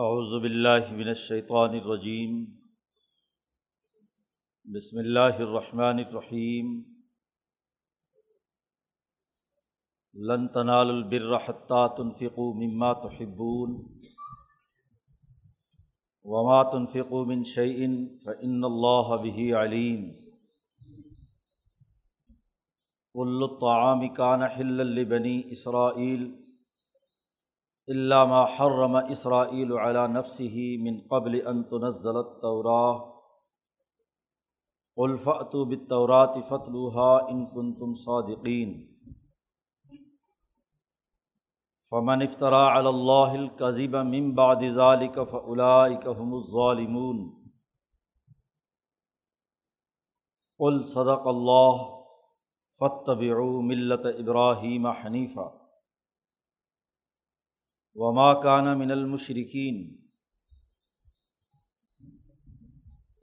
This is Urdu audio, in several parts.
اعوذ باللہ من الشیطان الرجیم بسم اللہ الرحمن الرحیم لن تنالوا البر حتى تنفقوا مما تحبون وما تنفقوا من شيء فإن الله به عليم كل الطعام كان حلا لبني إسرائيل علامہ حرم اسرائیل علی نفسه من قبل ان تنزل التوراہ قل فأتوا بالتوراة فتلوها ان کنتم صادقین فمن افترى على الله الكذب من بعد ذلك هم الظالمون. قل صدق اللہ فاتبعوا ملة ابراہیم حنیفہ وما کان من المشرقین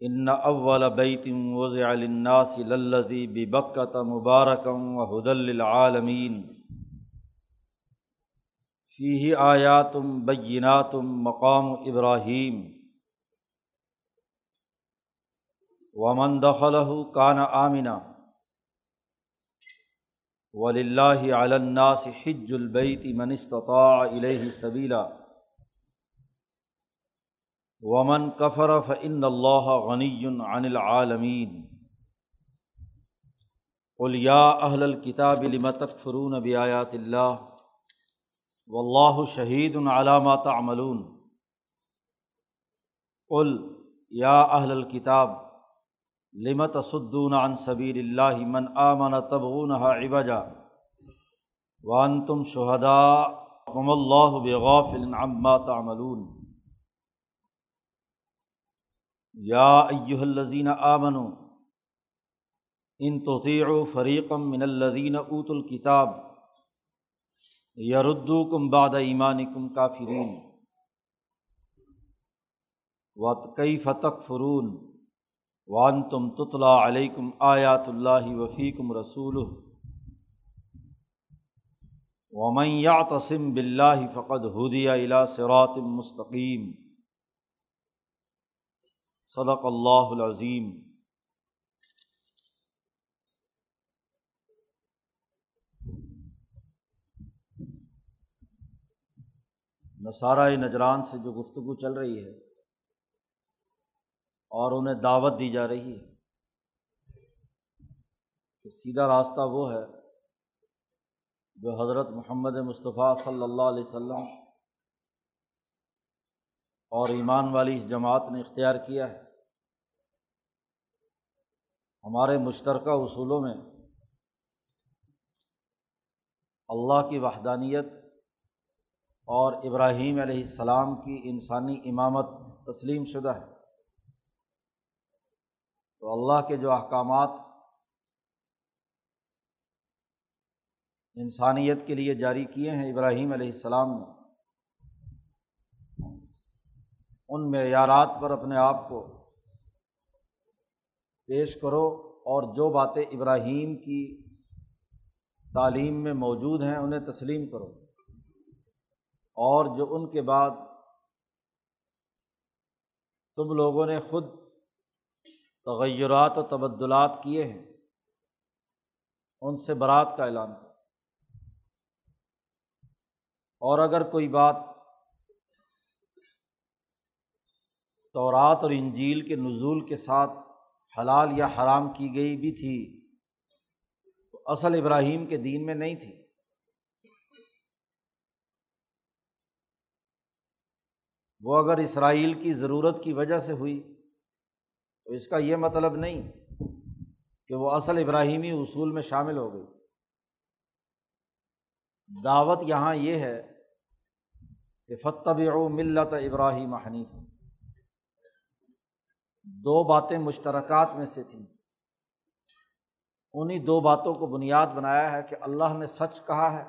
ان اول بیت وضع للناس للذی ببکت مبارکم و حدل للعالمین فیہ آیاتم بیناتم مقام ابراہیم ومن دخلہ کان آمنہ ولی اللہ علناس حج البیت من استطاع علیہ سبیلا. ومن کفر فن اللہ غنی عن العالمین. قل یا اہل الکتاب لم تکفرون بیات اللہ؟ و اللہ شہید علامات عملون قل یا اہل الکتاب لمت صدون عن صبیر اللہ من آمن تبغون عبجا وان تم شہدا ام اللہ بغافل عما تعملون. یا ایہا الذین آمنوا ان تطیعوا فریقا من الذین اوتوا الکتاب یردوکم بعد ایمانکم کافرین وَكَيْفَ تَكْفُرُونَ؟ وان تم تطلا علیکم آیات اللہ وفیکم رسول ومن یعتصم باللہ فقد ہدیہ الا صراط مستقیم صدق اللہ العظیم نصارہ نجران سے جو گفتگو چل رہی ہے اور انہیں دعوت دی جا رہی ہے کہ سیدھا راستہ وہ ہے جو حضرت محمد مصطفیٰ صلی اللہ علیہ وسلم اور ایمان والی اس جماعت نے اختیار کیا ہے۔ ہمارے مشترکہ اصولوں میں اللہ کی وحدانیت اور ابراہیم علیہ السلام کی انسانی امامت تسلیم شدہ ہے۔ تو اللہ کے جو احکامات انسانیت کے لیے جاری کیے ہیں ابراہیم علیہ السلام نے، ان معیارات پر اپنے آپ کو پیش کرو اور جو باتیں ابراہیم کی تعلیم میں موجود ہیں انہیں تسلیم کرو۔ اور جو ان کے بعد تم لوگوں نے خود تغیرات و تبدلات کیے ہیں، ان سے برات کا اعلان کر۔ اور اگر کوئی بات تورات اور انجیل کے نزول کے ساتھ حلال یا حرام کی گئی بھی تھی، تو اصل ابراہیم کے دین میں نہیں تھی۔ وہ اگر اسرائیل کی ضرورت کی وجہ سے ہوئی تو اس کا یہ مطلب نہیں کہ وہ اصل ابراہیمی اصول میں شامل ہو گئی۔ دعوت یہاں یہ ہے کہ فتب او ملت ابراہیم حنیف دو باتیں مشترکات میں سے تھیں۔ انہیں دو باتوں کو بنیاد بنایا ہے کہ اللہ نے سچ کہا ہے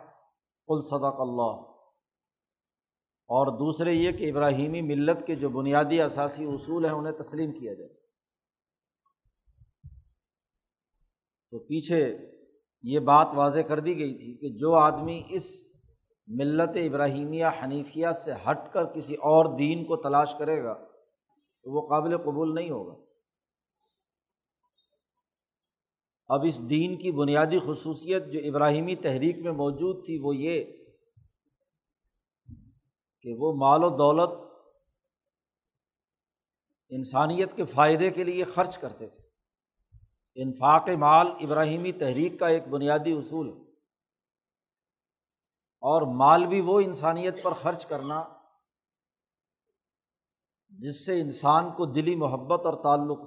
کل صدق اللہ۔ اور دوسرے یہ کہ ابراہیمی ملت کے جو بنیادی اثاثی اصول ہیں، انہیں تسلیم کیا جائے۔ تو پیچھے یہ بات واضح کر دی گئی تھی کہ جو آدمی اس ملت ابراہیمیہ حنیفیہ سے ہٹ کر کسی اور دین کو تلاش کرے گا، تو وہ قابل قبول نہیں ہوگا۔ اب اس دین کی بنیادی خصوصیت جو ابراہیمی تحریک میں موجود تھی وہ یہ کہ وہ مال و دولت انسانیت کے فائدے کے لیے خرچ کرتے تھے۔ انفاق مال ابراہیمی تحریک کا ایک بنیادی اصول ہے۔ اور مال بھی وہ انسانیت پر خرچ کرنا جس سے انسان کو دلی محبت اور تعلق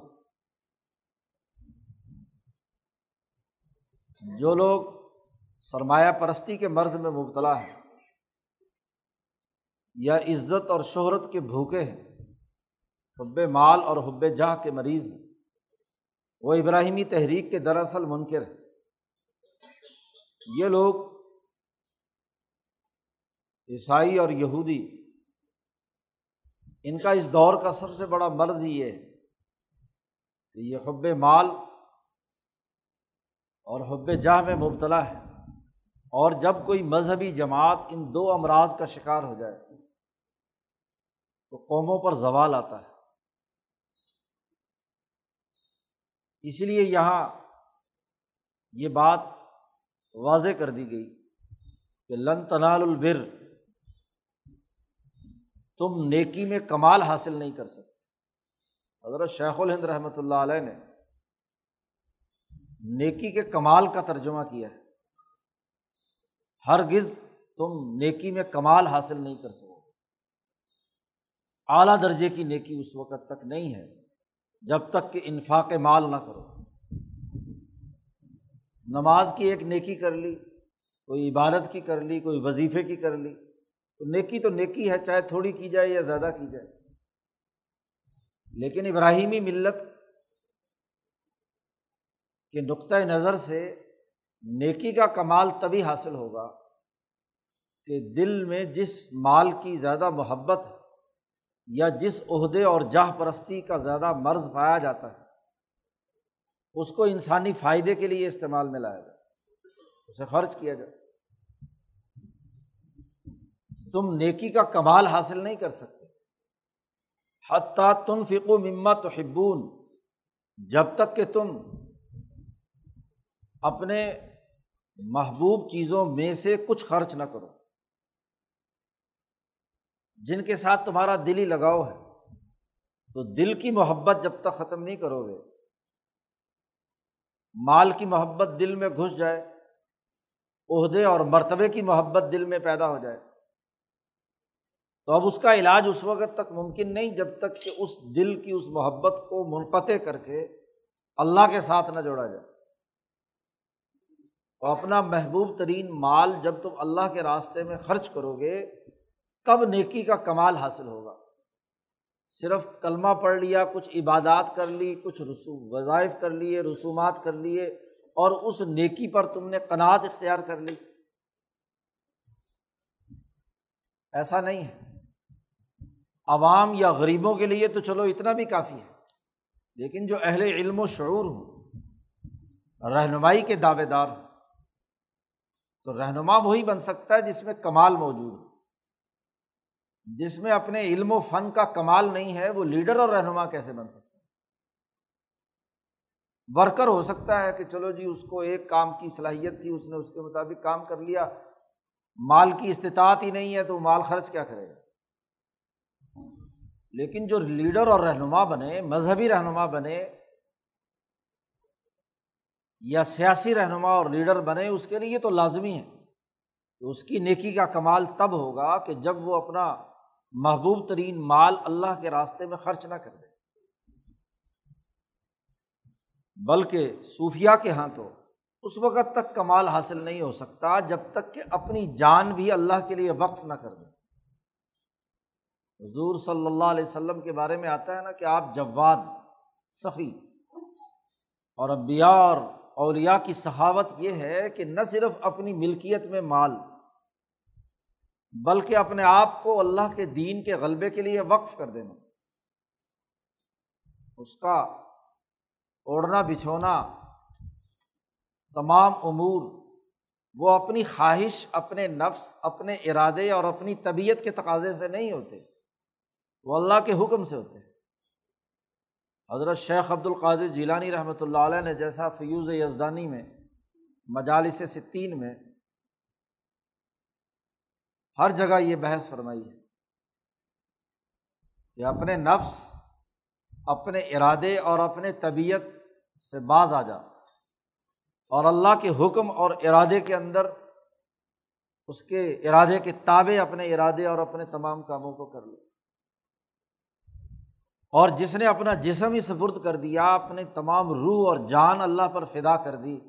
جو لوگ سرمایہ پرستی کے مرض میں مبتلا ہیں یا عزت اور شہرت کے بھوکے ہیں، حب مال اور حب جاہ کے مریض ہیں۔ وہ ابراہیمی تحریک کے دراصل منکر ہے یہ لوگ عیسائی اور یہودی، ان کا اس دور کا سب سے بڑا مرض یہ ہے کہ یہ حب مال اور حب جاہ میں مبتلا ہے اور جب کوئی مذہبی جماعت ان دو امراض کا شکار ہو جائے تو قوموں پر زوال آتا ہے۔ اس لیے یہاں یہ بات واضح کر دی گئی کہ لن تنال البر، تم نیکی میں کمال حاصل نہیں کر سکتے۔ حضرت شیخ الہند رحمۃ اللہ علیہ نے نیکی کے کمال کا ترجمہ کیا ہے۔ ہرگز تم نیکی میں کمال حاصل نہیں کر سکو۔ اعلیٰ درجے کی نیکی اس وقت تک نہیں ہے۔ جب تک کہ انفاق مال نہ کرو۔ نماز کی ایک نیکی کر لی، کوئی عبادت کی کر لی، کوئی وظیفے کی کر لی، تو نیکی تو نیکی ہے، چاہے تھوڑی کی جائے یا زیادہ کی جائے۔ لیکن ابراہیمی ملت کے نقطۂ نظر سے نیکی کا کمال تبھی حاصل ہوگا کہ دل میں جس مال کی زیادہ محبت ہے یا جس عہدے اور جاہ پرستی کا زیادہ مرض پایا جاتا ہے، اس کو انسانی فائدے کے لیے استعمال میں لایا جائے اسے خرچ کیا جائے تم نیکی کا کمال حاصل نہیں کر سکتے۔ حتیٰ تم فکو ممت حبون جب تک کہ تم اپنے محبوب چیزوں میں سے کچھ خرچ نہ کرو۔ جن کے ساتھ تمہارا دلی لگاؤ ہے، تو دل کی محبت جب تک ختم نہیں کرو گے، مال کی محبت دل میں گھس جائے، عہدے اور مرتبے کی محبت دل میں پیدا ہو جائے۔ تو اب اس کا علاج اس وقت تک ممکن نہیں جب تک کہ اس دل کی اس محبت کو منقطع کر کے اللہ کے ساتھ نہ جوڑا جائے۔ تو اپنا محبوب ترین مال جب تم اللہ کے راستے میں خرچ کرو گے کب نیکی کا کمال حاصل ہوگا؟ صرف کلمہ پڑھ لیا، کچھ عبادات کر لی، کچھ رسوم وظائف کر لیے، رسومات کر لیے، اور اس نیکی پر تم نے قناعت اختیار کر لی۔ ایسا نہیں ہے۔ عوام یا غریبوں کے لیے تو چلو اتنا بھی کافی ہے، لیکن جو اہل علم و شعور ہوں، رہنمائی کے دعوے دار ہوں، تو رہنما وہی بن سکتا ہے جس میں کمال موجود ہو۔ جس میں اپنے علم و فن کا کمال نہیں ہے، وہ لیڈر اور رہنما کیسے بن سکتا ہے؟ ورکر ہو سکتا ہے کہ چلو جی اس کو ایک کام کی صلاحیت تھی، اس نے اس کے مطابق کام کر لیا۔ مال کی استطاعت ہی نہیں ہے تو وہ مال خرچ کیا کرے گا؟ لیکن جو لیڈر اور رہنما بنے، مذہبی رہنما بنے یا سیاسی رہنما اور لیڈر بنے، اس کے لیے تو لازمی ہے۔ کہ اس کی نیکی کا کمال تب ہوگا کہ جب وہ اپنا محبوب ترین مال اللہ کے راستے میں خرچ نہ کر دے۔ بلکہ صوفیہ کے یہاں تو اس وقت تک کمال حاصل نہیں ہو سکتا جب تک کہ اپنی جان بھی اللہ کے لیے وقف نہ کر دے۔ حضور صلی اللہ علیہ وسلم کے بارے میں آتا ہے نا کہ آپ جواد، سخی۔ اور ابیا اور اولیا کی سخاوت یہ ہے کہ نہ صرف اپنی ملکیت میں مال بلکہ اپنے آپ کو اللہ کے دین کے غلبے کے لیے وقف کر دینا۔ اس کا اوڑھنا بچھونا، تمام امور، وہ اپنی خواہش، اپنے نفس، اپنے ارادے اور اپنی طبیعت کے تقاضے سے نہیں ہوتے، وہ اللہ کے حکم سے ہوتے حضرت شیخ عبد القادر جیلانی رحمۃ اللہ علیہ نے جیسا فیوز یزدانی میں، مجالس ستین میں ہر جگہ یہ بحث فرمائی ہے کہ اپنے نفس، اپنے ارادے اور اپنے طبیعت سے باز آ جا اور اللہ کے حکم اور ارادے کے اندر، اس کے ارادے کے تابع اپنے ارادے اور اپنے تمام کاموں کو کر لو اور جس نے اپنا جسم ہی سفرد کر دیا اپنے تمام روح اور جان اللہ پر فدا کر دی،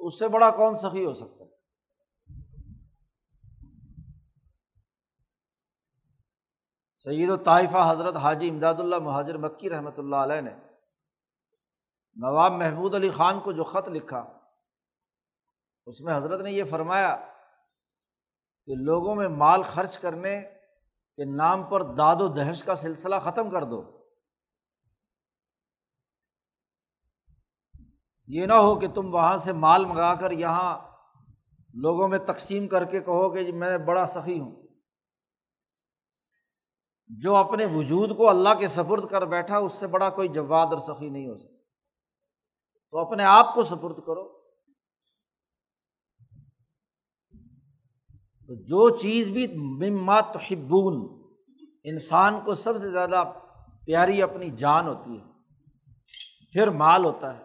اس سے بڑا کون سخی ہو سکتا ہے؟ سعید و طائفہ حضرت حاجی امداد اللہ مہاجر مکی رحمۃ اللہ علیہ نے نواب محمود علی خان کو جو خط لکھا، اس میں حضرت نے یہ فرمایا کہ لوگوں میں مال خرچ کرنے کے نام پر داد و دہش کا سلسلہ ختم کر دو۔ یہ نہ ہو کہ تم وہاں سے مال منگا کر یہاں لوگوں میں تقسیم کر کے کہو کہ جی میں بڑا سخی ہوں۔ جو اپنے وجود کو اللہ کے سپرد کر بیٹھا، اس سے بڑا کوئی جواد اور سخی نہیں ہو سکتا تو اپنے آپ کو سپرد کرو۔ تو جو چیز بھی ممات حبون انسان کو سب سے زیادہ پیاری اپنی جان ہوتی ہے، پھر مال ہوتا ہے۔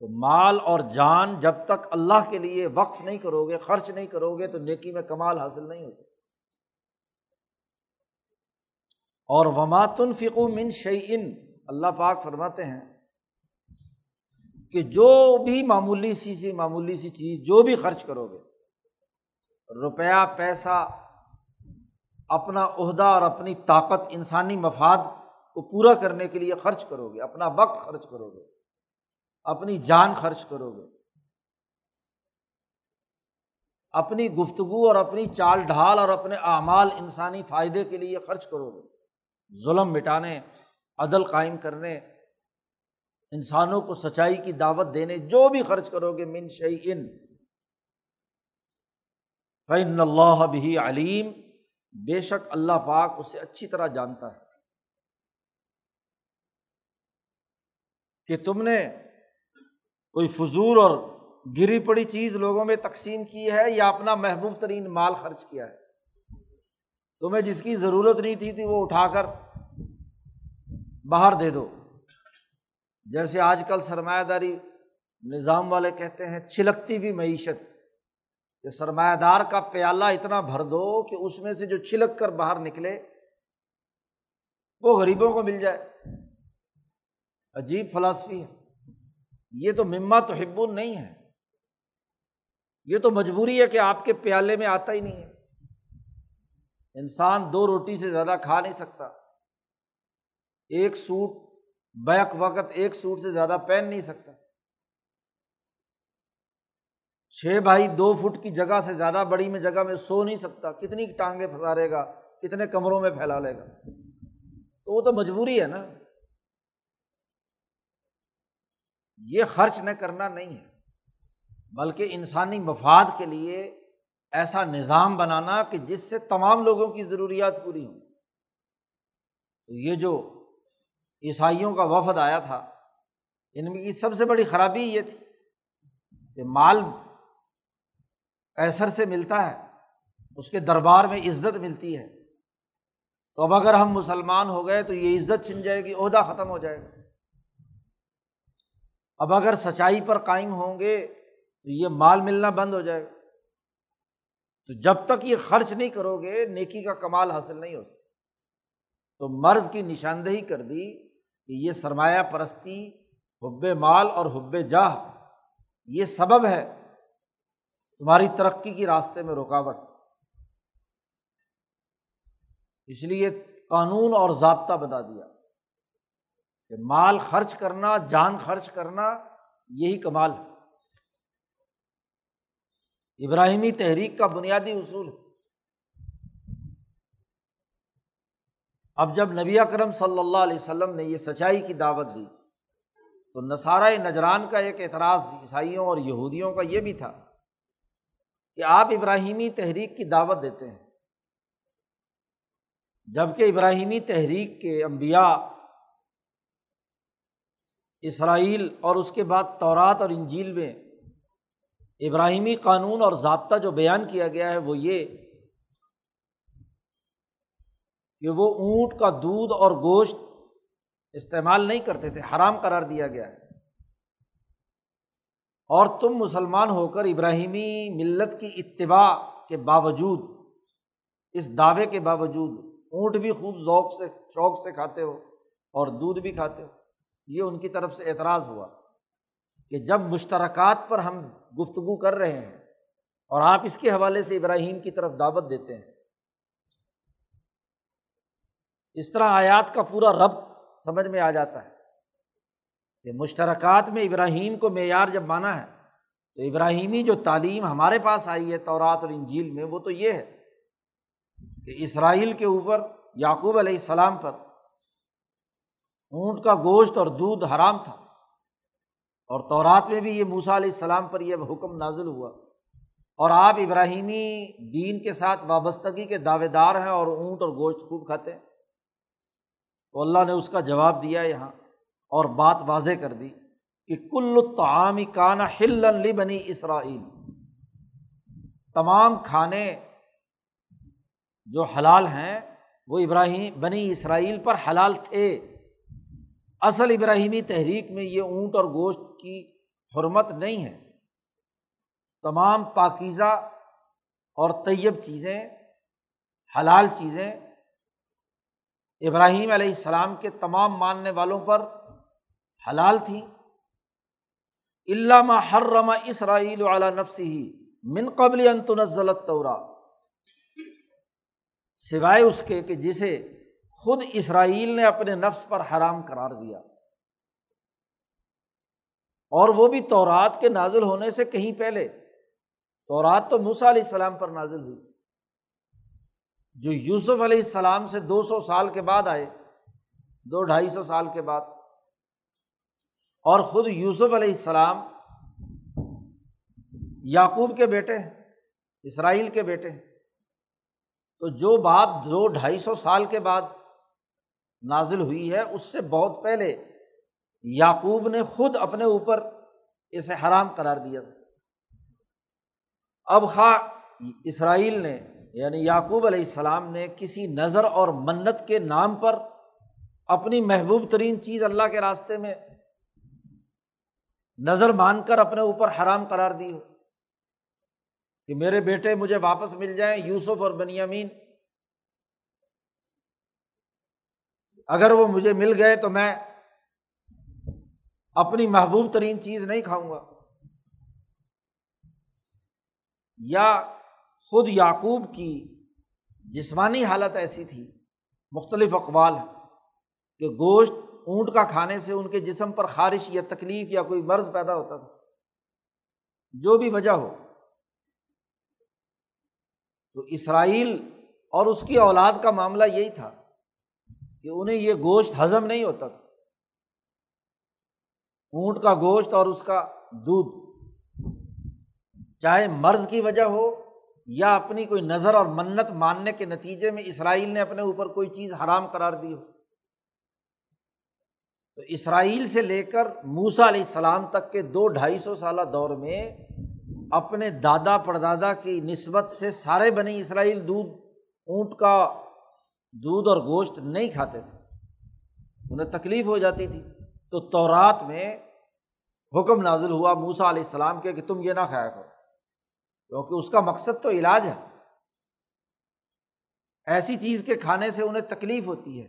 تو مال اور جان جب تک اللہ کے لیے وقف نہیں کرو گے، خرچ نہیں کرو گے، تو نیکی میں کمال حاصل نہیں ہو سکتا اور وماتن فکو من شعین اللہ پاک فرماتے ہیں کہ جو بھی معمولی سی سی معمولی سی چیز جو بھی خرچ کرو گے، روپیہ، پیسہ، اپنا عہدہ اور اپنی طاقت، انسانی مفاد کو پورا کرنے کے لیے خرچ کرو گے، اپنا وقت خرچ کرو گے، اپنی جان خرچ کرو گے، اپنی گفتگو اور اپنی چال ڈھال اور اپنے اعمال انسانی فائدے کے لیے خرچ کرو گے۔ ظلم مٹانے، عدل قائم کرنے، انسانوں کو سچائی کی دعوت دینے، جو بھی خرچ کرو گے، من شعی ان فن اللہ بھی علیم بے شک اللہ پاک اسے اچھی طرح جانتا ہے۔ کہ تم نے کوئی فضول اور گری پڑی چیز لوگوں میں تقسیم کی ہے یا اپنا محبوب ترین مال خرچ کیا ہے؟ تمہیں جس کی ضرورت نہیں تھی تھی وہ اٹھا کر باہر دے دو۔ جیسے آج کل سرمایہ داری نظام والے کہتے ہیں، چھلکتی ہوئی معیشت۔ کہ سرمایہ دار کا پیالہ اتنا بھر دو کہ اس میں سے جو چھلک کر باہر نکلے، وہ غریبوں کو مل جائے۔ عجیب فلاسفی ہے۔ یہ تو مما تو ہبون نہیں ہے۔ یہ تو مجبوری ہے کہ آپ کے پیالے میں آتا ہی نہیں ہے۔ انسان دو روٹی سے زیادہ کھا نہیں سکتا۔ ایک سوٹ بیک وقت ایک سوٹ سے زیادہ پہن نہیں سکتا۔ چھ بھائی دو فٹ کی جگہ سے زیادہ بڑی میں جگہ میں سو نہیں سکتا۔ کتنی ٹانگیں پھنسارے گا، کتنے کمروں میں پھیلا لے گا۔ تو وہ تو مجبوری ہے نا۔ یہ خرچ نہ کرنا نہیں ہے، بلکہ انسانی مفاد کے لیے ایسا نظام بنانا کہ جس سے تمام لوگوں کی ضروریات پوری ہوں۔ تو یہ جو عیسائیوں کا وفد آیا تھا، ان کی سب سے بڑی خرابی یہ تھی کہ مال کیسر سے ملتا ہے، اس کے دربار میں عزت ملتی ہے۔ تو اب اگر ہم مسلمان ہو گئے تو یہ عزت چھن جائے گی، عہدہ ختم ہو جائے گا۔ اب اگر سچائی پر قائم ہوں گے تو یہ مال ملنا بند ہو جائے گا۔ تو جب تک یہ خرچ نہیں کرو گے، نیکی کا کمال حاصل نہیں ہو سکتا۔ تو مرض کی نشاندہی کر دی کہ یہ سرمایہ پرستی، حب مال اور حب جاہ، یہ سبب ہے تمہاری ترقی کی راستے میں رکاوٹ۔ اس لیے قانون اور ضابطہ بتا دیا کہ مال خرچ کرنا، جان خرچ کرنا، یہی کمال ہے۔ ابراہیمی تحریک کا بنیادی اصول ہے۔ اب جب نبی اکرم صلی اللہ علیہ وسلم نے یہ سچائی کی دعوت دی، تو نصارۂ نجران کا ایک اعتراض عیسائیوں اور یہودیوں کا یہ بھی تھا کہ آپ ابراہیمی تحریک کی دعوت دیتے ہیں۔ جبکہ ابراہیمی تحریک کے انبیاء اسرائیل اور اس کے بعد تورات اور انجیل میں ابراہیمی قانون اور ضابطہ جو بیان کیا گیا ہے وہ یہ کہ وہ اونٹ کا دودھ اور گوشت استعمال نہیں کرتے تھے، حرام قرار دیا گیا ہے۔ اور تم مسلمان ہو کر ابراہیمی ملت کی اتباع کے باوجود، اس دعوے کے باوجود اونٹ بھی خوب ذوق سے، شوق سے کھاتے ہو اور دودھ بھی کھاتے ہو، یہ ان کی طرف سے اعتراض ہوا کہ جب مشترکات پر ہم گفتگو کر رہے ہیں اور آپ اس کے حوالے سے ابراہیم کی طرف دعوت دیتے ہیں۔ اس طرح آیات کا پورا ربط سمجھ میں آ جاتا ہے کہ مشترکات میں ابراہیم کو معیار جب مانا ہے تو ابراہیمی جو تعلیم ہمارے پاس آئی ہے تورات اور انجیل میں وہ تو یہ ہے کہ اسرائیل کے اوپر یعقوب علیہ السلام پر اونٹ کا گوشت اور دودھ حرام تھا۔ اور تورات میں بھی یہ موسا علیہ السلام پر یہ حکم نازل ہوا۔ اور آپ ابراہیمی دین کے ساتھ وابستگی کے دعوے دار ہیں اور اونٹ اور گوشت خوب کھاتے ہیں۔ تو اللہ نے اس کا جواب دیا یہاں اور بات واضح کر دی کہ کل تعامی کانا ہل بنی اسرائیل۔ تمام کھانے جو حلال ہیں وہ ابراہیم بنی اسرائیل پر حلال تھے۔ اصل ابراہیمی تحریک میں یہ اونٹ اور گوشت کی حرمت نہیں ہے۔ تمام پاکیزہ اور طیب چیزیں، حلال چیزیں ابراہیم علیہ السلام کے تمام ماننے والوں پر حلال تھیں۔ علامہ حرما اسرائیل علیہ نفسی ہی من قبل انتنزلت تورا سوائے اس کے کہ جسے خود اسرائیل نے اپنے نفس پر حرام قرار دیا۔ اور وہ بھی تورات کے نازل ہونے سے کہیں پہلے۔ تورات تو موسا علیہ السلام پر نازل ہوئی۔ جو یوسف علیہ السلام سے دو سو سال کے بعد آئے، دو ڈھائی سو سال کے بعد۔ اور خود یوسف علیہ السلام یعقوب کے بیٹے ہیں، اسرائیل کے بیٹے ہیں۔ تو جو بات دو ڈھائی سو سال کے بعد نازل ہوئی ہے، اس سے بہت پہلے یعقوب نے خود اپنے اوپر اسے حرام قرار دیا تھا۔ اب خواہ اسرائیل نے یعنی یعقوب علیہ السلام نے کسی نظر اور منت کے نام پر اپنی محبوب ترین چیز اللہ کے راستے میں نظر مان کر اپنے اوپر حرام قرار دی ہو کہ میرے بیٹے مجھے واپس مل جائیں، یوسف اور بنیامین اگر وہ مجھے مل گئے تو میں اپنی محبوب ترین چیز نہیں کھاؤں گا۔ یا خود یعقوب کی جسمانی حالت ایسی تھی، مختلف اقوال کہ گوشت اونٹ کا کھانے سے ان کے جسم پر خارش یا تکلیف یا کوئی مرض پیدا ہوتا تھا۔ جو بھی وجہ ہو۔ تو اسرائیل اور اس کی اولاد کا معاملہ یہی تھا۔ کہ انہیں یہ گوشت ہضم نہیں ہوتا تھا۔ اونٹ کا گوشت اور اس کا دودھ، چاہے مرض کی وجہ ہو یا اپنی کوئی نظر اور منت ماننے کے نتیجے میں اسرائیل نے اپنے اوپر کوئی چیز حرام قرار دی ہو۔ تو اسرائیل سے لے کر موسا علیہ السلام تک کے دو ڈھائی سو سالہ دور میں اپنے دادا پردادا کی نسبت سے سارے بنے اسرائیل دودھ، اونٹ کا دودھ اور گوشت نہیں کھاتے تھے۔ انہیں تکلیف ہو جاتی تھی۔ تو تورات میں حکم نازل ہوا موسا علیہ السلام کے کہ تم یہ نہ کھایا کرو۔ کیونکہ اس کا مقصد تو علاج ہے۔ ایسی چیز کے کھانے سے انہیں تکلیف ہوتی ہے۔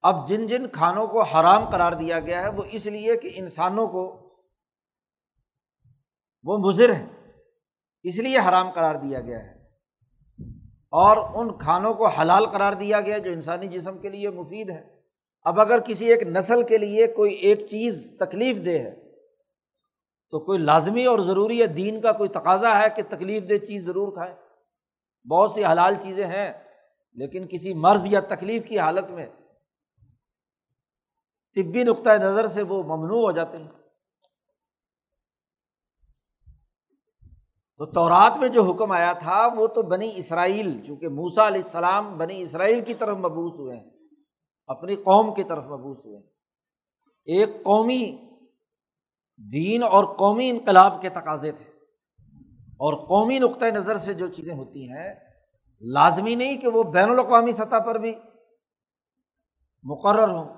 اب جن جن کھانوں کو حرام قرار دیا گیا ہے، وہ اس لیے کہ انسانوں کو وہ مضر ہے اس لیے حرام قرار دیا گیا ہے۔ اور ان کھانوں کو حلال قرار دیا گیا جو انسانی جسم کے لیے مفید ہے۔ اب اگر کسی ایک نسل کے لیے کوئی ایک چیز تکلیف دہ ہے، تو کوئی لازمی اور ضروری ہے، دین کا کوئی تقاضا ہے کہ تکلیف دہ چیز ضرور کھائے بہت سی حلال چیزیں ہیں، لیکن کسی مرض یا تکلیف کی حالت میں طبی نقطۂ نظر سے وہ ممنوع ہو جاتے ہیں۔ تو تورات میں جو حکم آیا تھا، وہ تو بنی اسرائیل، چونکہ موسا علیہ السلام بنی اسرائیل کی طرف مبوس ہوئے ہیں، اپنی قوم کی طرف مبوس ہوئے ہیں۔ ایک قومی دین اور قومی انقلاب کے تقاضے تھے۔ اور قومی نقطۂ نظر سے جو چیزیں ہوتی ہیں، لازمی نہیں کہ وہ بین الاقوامی سطح پر بھی مقرر ہوں۔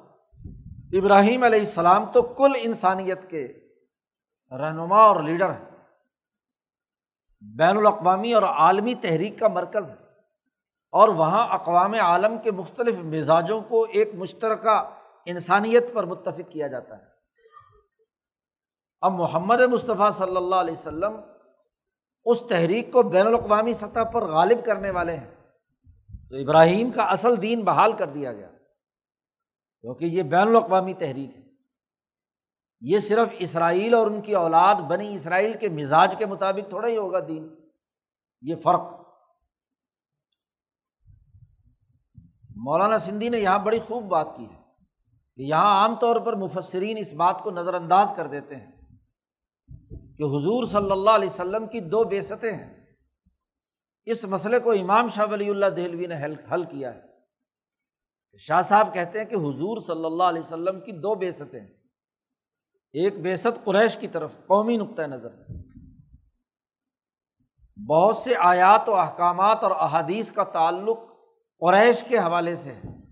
ابراہیم علیہ السلام تو کل انسانیت کے رہنما اور لیڈر ہیں۔ بین الاقوامی اور عالمی تحریک کا مرکز ہے۔ اور وہاں اقوام عالم کے مختلف مزاجوں کو ایک مشترکہ انسانیت پر متفق کیا جاتا ہے۔ اب محمد مصطفیٰ صلی اللہ علیہ وسلم اس تحریک کو بین الاقوامی سطح پر غالب کرنے والے ہیں۔ تو ابراہیم کا اصل دین بحال کر دیا گیا۔ کیونکہ یہ بین الاقوامی تحریک ہے۔ یہ صرف اسرائیل اور ان کی اولاد بنی اسرائیل کے مزاج کے مطابق تھوڑا ہی ہوگا دین۔ یہ فرق۔ مولانا سندھی نے یہاں بڑی خوب بات کی ہے کہ یہاں عام طور پر مفسرین اس بات کو نظر انداز کر دیتے ہیں کہ حضور صلی اللہ علیہ وسلم کی دو بے ستیں ہیں۔ اس مسئلے کو امام شاہ ولی اللہ دہلوی نے حل کیا ہے۔ شاہ صاحب کہتے ہیں کہ حضور صلی اللہ علیہ وسلم کی دو بے ستیں ہیں۔ ایک بے ست قریش کی طرف قومی نقطۂ نظر سے۔ بہت سے آیات و احکامات اور احادیث کا تعلق قریش کے حوالے سے ہے۔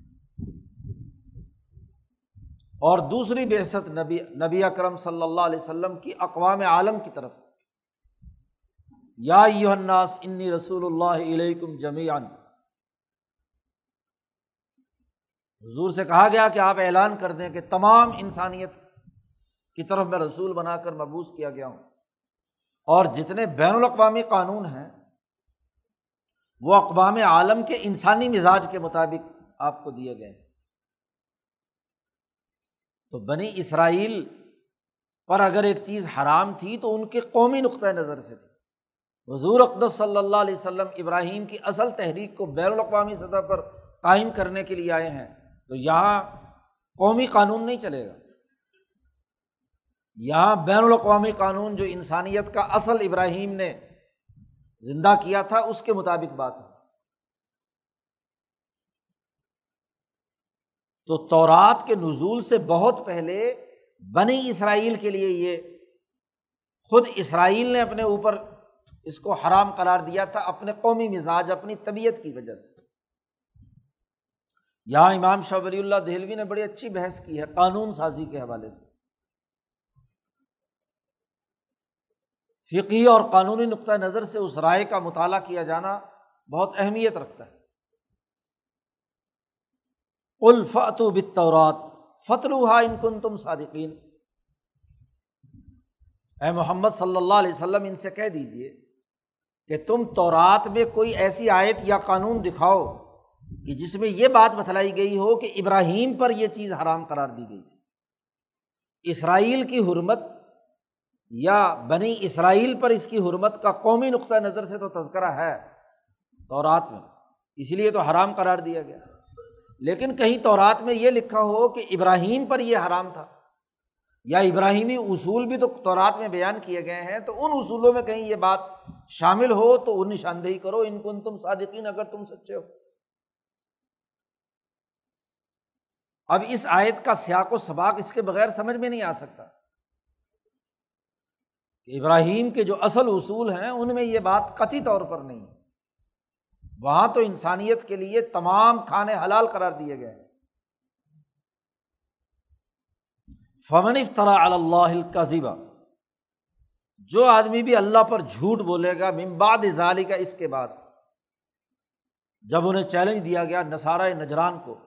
اور دوسری بےست نبی نبی اکرم صلی اللہ علیہ وسلم کی اقوام عالم کی طرف۔ یا الناس انی رسول اللہ علیکم جمیان حضور سے کہا گیا کہ آپ اعلان کر دیں کہ تمام انسانیت کی طرف میں رسول بنا کر مبوس کیا گیا ہوں۔ اور جتنے بین الاقوامی قانون ہیں، وہ اقوام عالم کے انسانی مزاج کے مطابق آپ کو دیے گئے۔ تو بنی اسرائیل پر اگر ایک چیز حرام تھی، تو ان کے قومی نقطۂ نظر سے تھی۔ حضور اقدس صلی اللہ علیہ وسلم ابراہیم کی اصل تحریک کو بین الاقوامی سطح پر قائم کرنے کے لیے آئے ہیں، تو یہاں قومی قانون نہیں چلے گا۔ یہاں بین الاقوامی قانون جو انسانیت کا اصل ابراہیم نے زندہ کیا تھا، اس کے مطابق بات ہے۔ تو تورات کے نزول سے بہت پہلے بنی اسرائیل کے لیے یہ خود اسرائیل نے اپنے اوپر اس کو حرام قرار دیا تھا، اپنے قومی مزاج، اپنی طبیعت کی وجہ سے۔ یہاں امام شاہ ولی اللہ دہلوی نے بڑی اچھی بحث کی ہے، قانون سازی کے حوالے سے۔ فقی اور قانونی نقطۂ نظر سے اس رائے کا مطالعہ کیا جانا بہت اہمیت رکھتا ہے۔ الفت بطورات فتلوحا ان کن تم صادقین۔ اے محمد صلی اللہ علیہ وسلم، ان سے کہہ دیجیے کہ تم تورات میں کوئی ایسی آیت یا قانون دکھاؤ کہ جس میں یہ بات بتلائی گئی ہو کہ ابراہیم پر یہ چیز حرام قرار دی گئی تھی۔ اسرائیل کی حرمت یا بنی اسرائیل پر اس کی حرمت کا قومی نقطۂ نظر سے تو تذکرہ ہے تورات میں، اس لیے تو حرام قرار دیا گیا۔ لیکن کہیں تورات میں یہ لکھا ہو کہ ابراہیم پر یہ حرام تھا۔ یا ابراہیمی اصول بھی تو تورات میں بیان کیے گئے ہیں، تو ان اصولوں میں کہیں یہ بات شامل ہو تو ان نشاندہی کرو۔ ان کو تم صادقین، اگر تم سچے ہو۔ اب اس آیت کا سیاق و سباق اس کے بغیر سمجھ میں نہیں آ سکتا۔ کہ ابراہیم کے جو اصل اصول ہیں ان میں یہ بات قطعی طور پر نہیں وہاں تو انسانیت کے لیے تمام کھانے حلال قرار دیے گئے فمن افطرا اللہ کا جو آدمی بھی اللہ پر جھوٹ بولے گا ممباد ظالی کا اس کے بعد، جب انہیں چیلنج دیا گیا نصارہ نجران کو،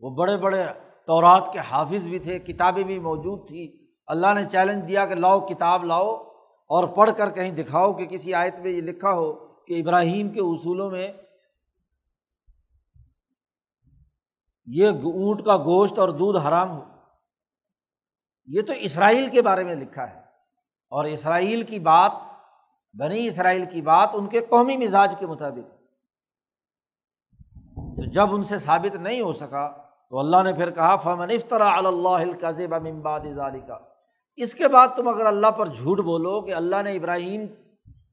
وہ بڑے بڑے تورات کے حافظ بھی تھے، کتابیں بھی موجود تھیں۔ اللہ نے چیلنج دیا کہ لاؤ کتاب لاؤ اور پڑھ کر کہیں دکھاؤ کہ کسی آیت میں یہ لکھا ہو کہ ابراہیم کے اصولوں میں یہ اونٹ کا گوشت اور دودھ حرام ہو۔ یہ تو اسرائیل کے بارے میں لکھا ہے۔ اور اسرائیل کی بات، بنی اسرائیل کی بات ان کے قومی مزاج کے مطابق تو جب ان سے ثابت نہیں ہو سکا تو اللہ نے پھر کہا، فمن افطرا اللہ کا امباد کا اس کے بعد تم اگر اللہ پر جھوٹ بولو کہ اللہ نے ابراہیم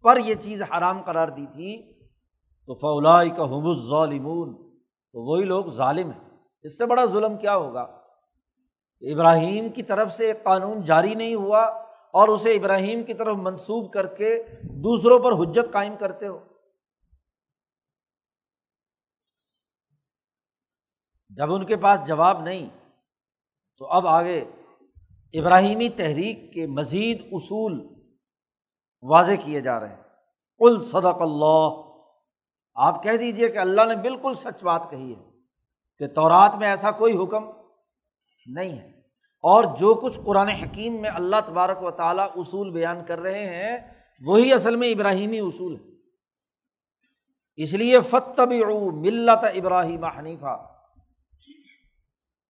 پر یہ چیز حرام قرار دی تھی، تو فولائی کا الظالمون، تو وہی لوگ ظالم ہیں۔ اس سے بڑا ظلم کیا ہوگا؟ ابراہیم کی طرف سے ایک قانون جاری نہیں ہوا اور اسے ابراہیم کی طرف منسوب کر کے دوسروں پر حجت قائم کرتے ہو۔ جب ان کے پاس جواب نہیں، تو اب آگے ابراہیمی تحریک کے مزید اصول واضح کیے جا رہے ہیں۔ کل صدق اللہ۔ آپ کہہ دیجیے کہ اللہ نے بالکل سچ بات کہی ہے کہ تورات میں ایسا کوئی حکم نہیں ہے۔ اور جو کچھ قرآن حکیم میں اللہ تبارک و تعالیٰ اصول بیان کر رہے ہیں، وہی اصل میں ابراہیمی اصول ہے۔ اس لیے فتب ملت ابراہیم حنیفہ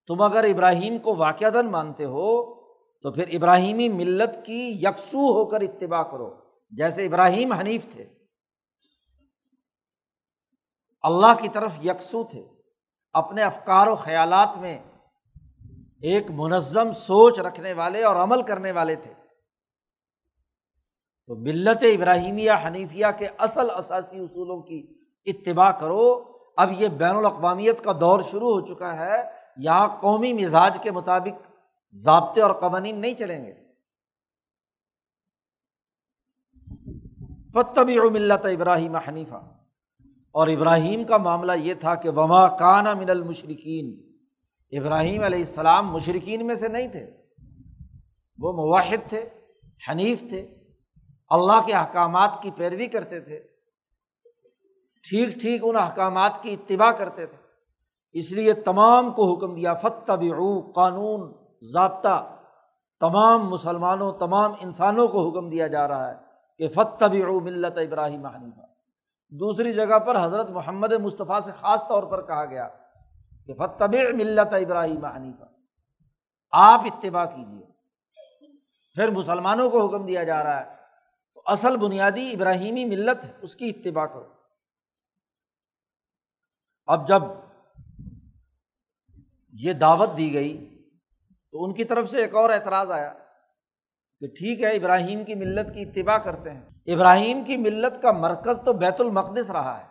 تم اگر ابراہیم کو واقع مانتے ہو تو پھر ابراہیمی ملت کی یکسو ہو کر اتباع کرو۔ جیسے ابراہیم حنیف تھے۔ اللہ کی طرف یکسو تھے۔ اپنے افکار و خیالات میں ایک منظم سوچ رکھنے والے اور عمل کرنے والے تھے۔ تو ملت ابراہیمیہ حنیفیہ کے اصل اثاثی اصولوں کی اتباع کرو۔ اب یہ بین الاقوامیت کا دور شروع ہو چکا ہے۔ یہاں قومی مزاج کے مطابق ضابطے اور قوانین نہیں چلیں گے۔ فتبی ملت ابراہیم حنیفہ اور ابراہیم کا معاملہ یہ تھا کہ وما کانا من المشرقین ابراہیم علیہ السلام مشرقین میں سے نہیں تھے۔ وہ مواحد تھے، حنیف تھے۔ اللہ کے احکامات کی پیروی کرتے تھے۔ ٹھیک ٹھیک ان احکامات کی اتباع کرتے تھے۔ اس لیے تمام کو حکم دیا فتح قانون۔ ضابطہ تمام مسلمانوں، تمام انسانوں کو حکم دیا جا رہا ہے کہ فتح ملت ابراہیم حنیفہ دوسری جگہ پر حضرت محمد مصطفیٰ سے خاص طور پر کہا گیا کہ فتب ملت ابراہیم حنیفہ آپ اتباع کیجیے پھر مسلمانوں کو حکم دیا جا رہا ہے۔ تو اصل بنیادی ابراہیمی ملت ہے، اس کی اتباع کرو۔ اب جب یہ دعوت دی گئی تو ان کی طرف سے ایک اور اعتراض آیا کہ ٹھیک ہے، ابراہیم کی ملت کی اتباع کرتے ہیں۔ ابراہیم کی ملت کا مرکز تو بیت المقدس رہا ہے۔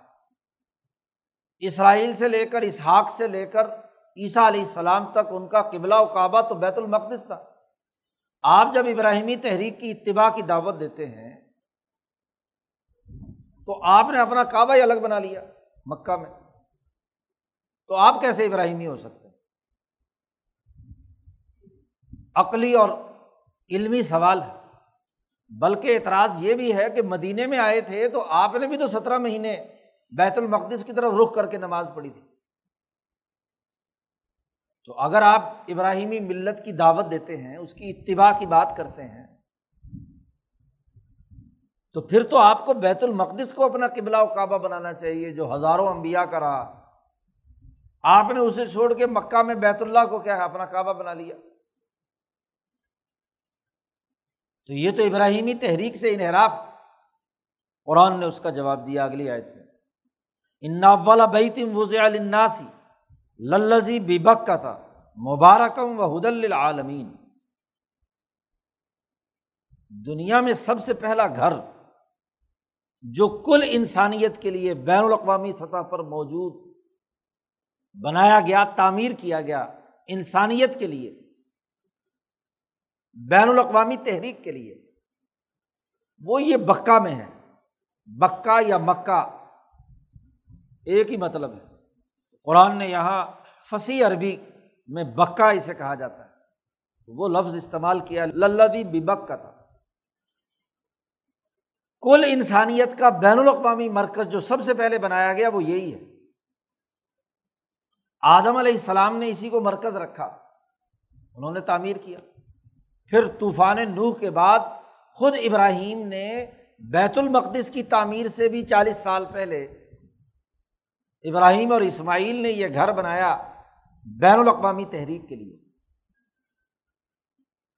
اسرائیل سے لے کر، اسحاق سے لے کر عیسیٰ علیہ السلام تک ان کا قبلہ و کعبہ تو بیت المقدس تھا۔ آپ جب ابراہیمی تحریک کی اتباع کی دعوت دیتے ہیں تو آپ نے اپنا کعبہ ہی الگ بنا لیا مکہ میں۔ تو آپ کیسے ابراہیمی ہو سکتے عقلی اور علمی سوال ہے۔ بلکہ اعتراض یہ بھی ہے کہ مدینے میں آئے تھے تو آپ نے بھی تو سترہ مہینے بیت المقدس کی طرف رخ کر کے نماز پڑھی تھی۔ تو اگر آپ ابراہیمی ملت کی دعوت دیتے ہیں، اس کی اتباع کی بات کرتے ہیں، تو پھر تو آپ کو بیت المقدس کو اپنا قبلہ و کعبہ بنانا چاہیے جو ہزاروں امبیا کا رہا۔ آپ نے اسے چھوڑ کے مکہ میں بیت اللہ کو کیا ہے، اپنا کعبہ بنا لیا۔ تو یہ تو ابراہیمی تحریک سے انحراف قرآن نے اس کا جواب دیا اگلی آیت میں۔ انا والا بیتم وز الناسی للزی بک کا تھا مبارکم و حد العالمین دنیا میں سب سے پہلا گھر جو کل انسانیت کے لیے بین الاقوامی سطح پر موجود بنایا گیا، تعمیر کیا گیا انسانیت کے لیے۔ بین الاقوامی تحریک کے لیے۔ وہ یہ بکا میں ہے۔ بکا یا مکہ ایک ہی مطلب ہے۔ قرآن نے یہاں فصیح عربی میں بکا اسے کہا جاتا ہے۔ وہ لفظ استعمال کیا للدی بک کا تھا۔ کل انسانیت کا بین الاقوامی مرکز جو سب سے پہلے بنایا گیا وہ یہی ہے۔ آدم علیہ السلام نے اسی کو مرکز رکھا۔ انہوں نے تعمیر کیا۔ پھر طوفان نوح کے بعد خود ابراہیم نے بیت المقدس کی تعمیر سے بھی چالیس سال پہلے ابراہیم اور اسماعیل نے یہ گھر بنایا بین الاقوامی تحریک کے لیے۔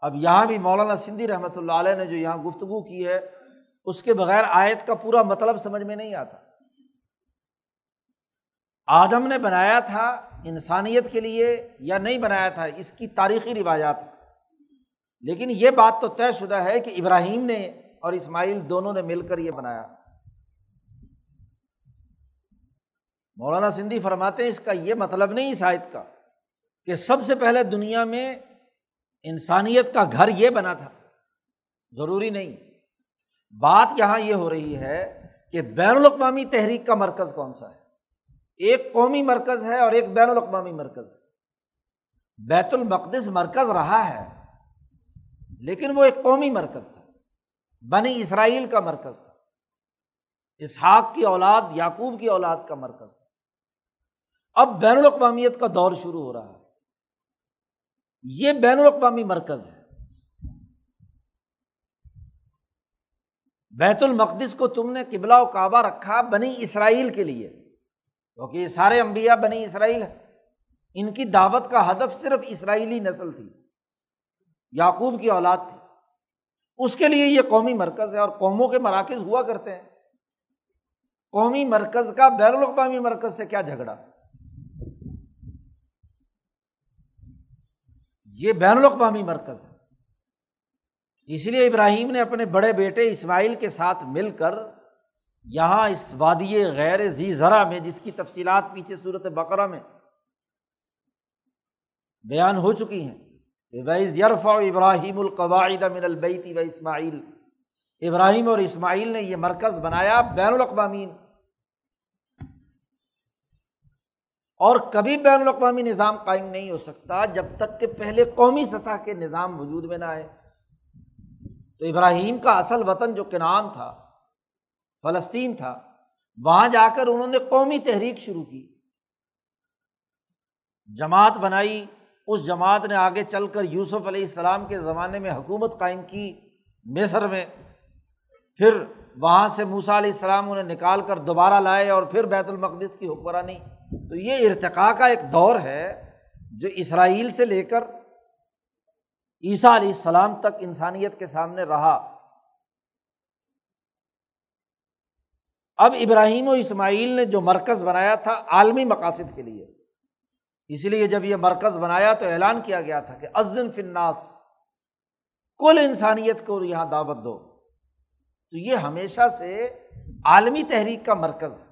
اب یہاں بھی مولانا سندھی رحمۃ اللہ علیہ نے جو یہاں گفتگو کی ہے، اس کے بغیر آیت کا پورا مطلب سمجھ میں نہیں آتا۔ آدم نے بنایا تھا انسانیت کے لیے یا نہیں بنایا تھا، اس کی تاریخی روایات لیکن یہ بات تو طے شدہ ہے کہ ابراہیم نے اور اسماعیل دونوں نے مل کر یہ بنایا۔ مولانا سندھی فرماتے ہیں اس کا یہ مطلب نہیں آیت کا کہ سب سے پہلے دنیا میں انسانیت کا گھر یہ بنا تھا۔ ضروری نہیں۔ بات یہاں یہ ہو رہی ہے کہ بین الاقوامی تحریک کا مرکز کون سا ہے؟ ایک قومی مرکز ہے اور ایک بین الاقوامی مرکز ہے۔ بیت المقدس مرکز رہا ہے۔ لیکن وہ ایک قومی مرکز تھا، بنی اسرائیل کا مرکز تھا۔ اسحاق کی اولاد، یعقوب کی اولاد کا مرکز تھا۔ اب بین الاقوامیت کا دور شروع ہو رہا ہے۔ یہ بین الاقوامی مرکز ہے۔ بیت المقدس کو تم نے قبلہ و کعبہ رکھا بنی اسرائیل کے لیے، کیونکہ یہ سارے امبیا بنی اسرائیل ہیں۔ ان کی دعوت کا ہدف صرف اسرائیلی نسل تھی۔ یعقوب کی اولاد تھی۔ اس کے لیے یہ قومی مرکز ہے اور قوموں کے مراکز ہوا کرتے ہیں۔ قومی مرکز کا بین الاقوامی مرکز سے کیا جھگڑا؟ یہ بین الاقوامی مرکز ہے۔ اس لیے ابراہیم نے اپنے بڑے بیٹے اسماعیل کے ساتھ مل کر یہاں اس وادی غیر زی ذرا میں، جس کی تفصیلات پیچھے صورت بقرہ میں بیان ہو چکی ہیں ویز یرف ابراہیم القواعد من البیتی و اسماعیل ابراہیم اور اسماعیل نے یہ مرکز بنایا بین الاقوامی۔ اور کبھی بین الاقوامی نظام قائم نہیں ہو سکتا جب تک کہ پہلے قومی سطح کے نظام وجود میں نہ آئے۔ تو ابراہیم کا اصل وطن جو کنان تھا، فلسطین تھا، وہاں جا کر انہوں نے قومی تحریک شروع کی۔ جماعت بنائی اس جماعت نے آگے چل کر یوسف علیہ السلام کے زمانے میں حکومت قائم کی مصر میں۔ پھر وہاں سے موسا علیہ السلام انہیں نکال کر دوبارہ لائے اور پھر بیت المقدس کی حکمرانی۔ تو یہ ارتقاء کا ایک دور ہے جو اسرائیل سے لے کر عیسیٰ علیہ السلام تک انسانیت کے سامنے رہا۔ اب ابراہیم و اسماعیل نے جو مرکز بنایا تھا عالمی مقاصد کے لیے اس لیے جب یہ مرکز بنایا تو اعلان کیا گیا تھا کہ ازن فناس کل انسانیت کو یہاں دعوت دو۔ تو یہ ہمیشہ سے عالمی تحریک کا مرکز ہے۔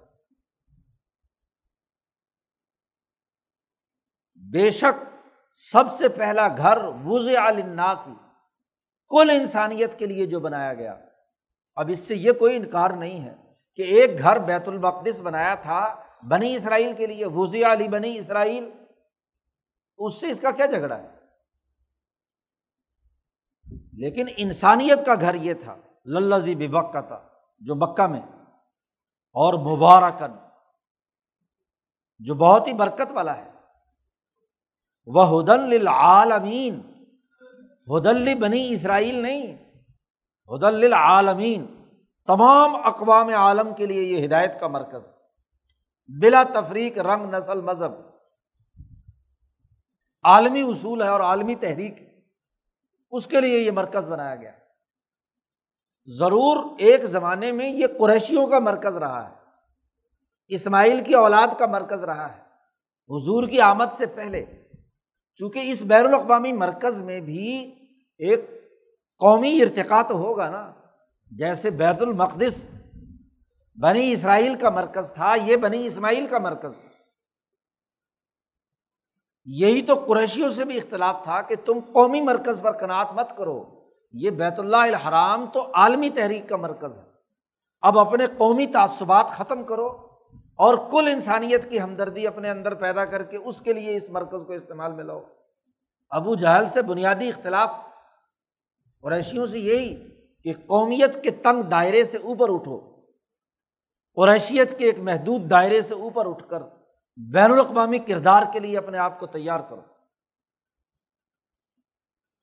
بے شک سب سے پہلا گھر وز الناس ہی کل انسانیت کے لیے جو بنایا گیا۔ اب اس سے یہ کوئی انکار نہیں ہے کہ ایک گھر بیت المقدس بنایا تھا بنی اسرائیل کے لیے وزی علی بنی اسرائیل۔ اس سے اس کا کیا جھگڑا ہے؟ لیکن انسانیت کا گھر یہ تھا للزی بک کا تھا، جو مکہ میں، اور مبارکن جو بہت ہی برکت والا ہے۔ وہ ہدل عالمین ہدل بنی اسرائیل نہیں ہدل عالمین تمام اقوام عالم کے لیے یہ ہدایت کا مرکز، بلا تفریق رنگ، نسل، مذہب۔ عالمی اصول ہے اور عالمی تحریک اس کے لیے یہ مرکز بنایا گیا ضرور ایک زمانے میں یہ قریشیوں کا مرکز رہا ہے۔ اسماعیل کی اولاد کا مرکز رہا ہے۔ حضور کی آمد سے پہلے۔ چونکہ اس بین الاقوامی مرکز میں بھی ایک قومی ارتقا تو ہوگا نا، جیسے بیت المقدس، بنی اسرائیل کا مرکز تھا، یہ بنی اسماعیل کا مرکز تھا۔ یہی تو قریشیوں سے بھی اختلاف تھا کہ تم قومی مرکز پر کنات مت کرو۔ یہ بیت اللہ الحرام تو عالمی تحریک کا مرکز ہے۔ اب اپنے قومی تعصبات ختم کرو اور کل انسانیت کی ہمدردی اپنے اندر پیدا کر کے اس کے لیے اس مرکز کو استعمال میں لاؤ۔ ابو جہل سے بنیادی اختلاف۔ قریشیوں سے یہی کہ قومیت کے تنگ دائرے سے اوپر اٹھو۔ قریشیت کے ایک محدود دائرے سے اوپر اٹھ کر بین الاقوامی کردار کے لیے اپنے آپ کو تیار کرو۔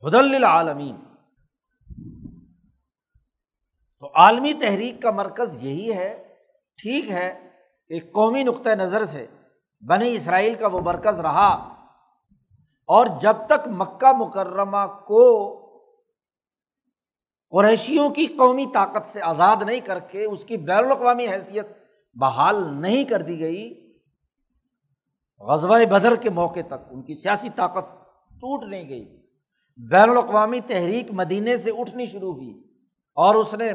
حد العالمین تو عالمی تحریک کا مرکز یہی ہے، ٹھیک ہے ایک قومی نقطۂ نظر سے بنی اسرائیل کا وہ مرکز رہا۔ اور جب تک مکہ مکرمہ کو قریشیوں کی قومی طاقت سے آزاد نہیں کر کے اس کی بین الاقوامی حیثیت بحال نہیں کر دی گئی غزوہ بدر کے موقع تک ان کی سیاسی طاقت ٹوٹ نہیں گئی۔ بین الاقوامی تحریک مدینے سے اٹھنی شروع ہوئی اور اس نے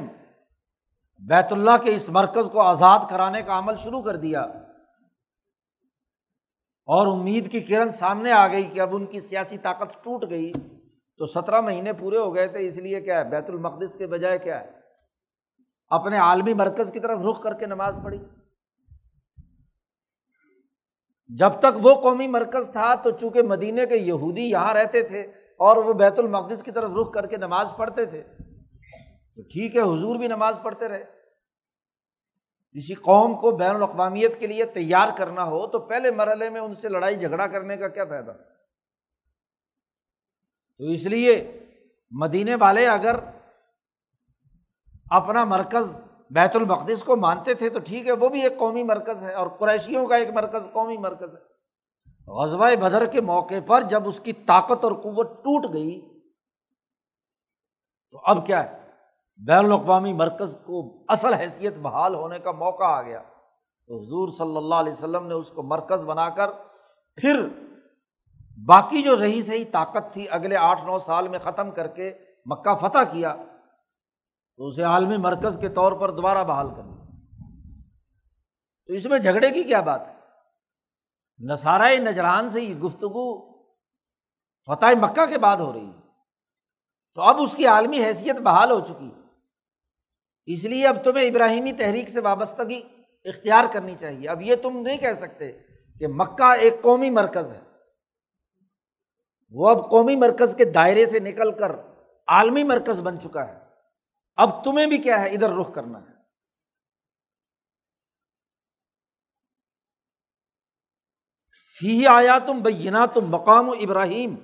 بیت اللہ کے اس مرکز کو آزاد کرانے کا عمل شروع کر دیا۔ اور امید کی کرن سامنے آ گئی کہ اب ان کی سیاسی طاقت ٹوٹ گئی۔ تو سترہ مہینے پورے ہو گئے تھے، اس لیے کیا ہے؟ بیت المقدس کے بجائے کیا ہے؟ اپنے عالمی مرکز کی طرف رخ کر کے نماز پڑھی۔ جب تک وہ قومی مرکز تھا تو چونکہ مدینے کے یہودی یہاں رہتے تھے اور وہ بیت المقدس کی طرف رخ کر کے نماز پڑھتے تھے، تو ٹھیک ہے، حضور بھی نماز پڑھتے رہے۔ کسی قوم کو بین الاقوامیت کے لیے تیار کرنا ہو تو پہلے مرحلے میں ان سے لڑائی، جھگڑا کرنے کا کیا فائدہ؟ تو اس لیے مدینے والے اگر اپنا مرکز بیت المقدس کو مانتے تھے تو ٹھیک ہے، وہ بھی ایک قومی مرکز ہے اور قریشیوں کا ایک مرکز، قومی مرکز ہے۔ غزوہ بدر کے موقع پر جب اس کی طاقت اور قوت ٹوٹ گئی، تو اب کیا ہے؟ بین الاقوامی مرکز کو اصل حیثیت بحال ہونے کا موقع آ گیا۔ تو حضور صلی اللہ علیہ وسلم نے اس کو مرکز بنا کر پھر باقی جو رہی سہی طاقت تھی، اگلے آٹھ نو سال میں ختم کر کے مکہ فتح کیا۔ تو اسے عالمی مرکز کے طور پر دوبارہ بحال کر تو اس میں جھگڑے کی کیا بات ہے؟ نسارا نجران سے یہ گفتگو فتح مکہ کے بعد ہو رہی ہے۔ تو اب اس کی عالمی حیثیت بحال ہو چکی۔ اس لیے اب تمہیں ابراہیمی تحریک سے وابستگی اختیار کرنی چاہیے۔ اب یہ تم نہیں کہہ سکتے کہ مکہ ایک قومی مرکز ہے۔ وہ اب قومی مرکز کے دائرے سے نکل کر عالمی مرکز بن چکا ہے۔ اب تمہیں بھی کیا ہے؟ ادھر رخ کرنا ہے۔ فی آیا تم بینا تم مقام و ابراہیم۔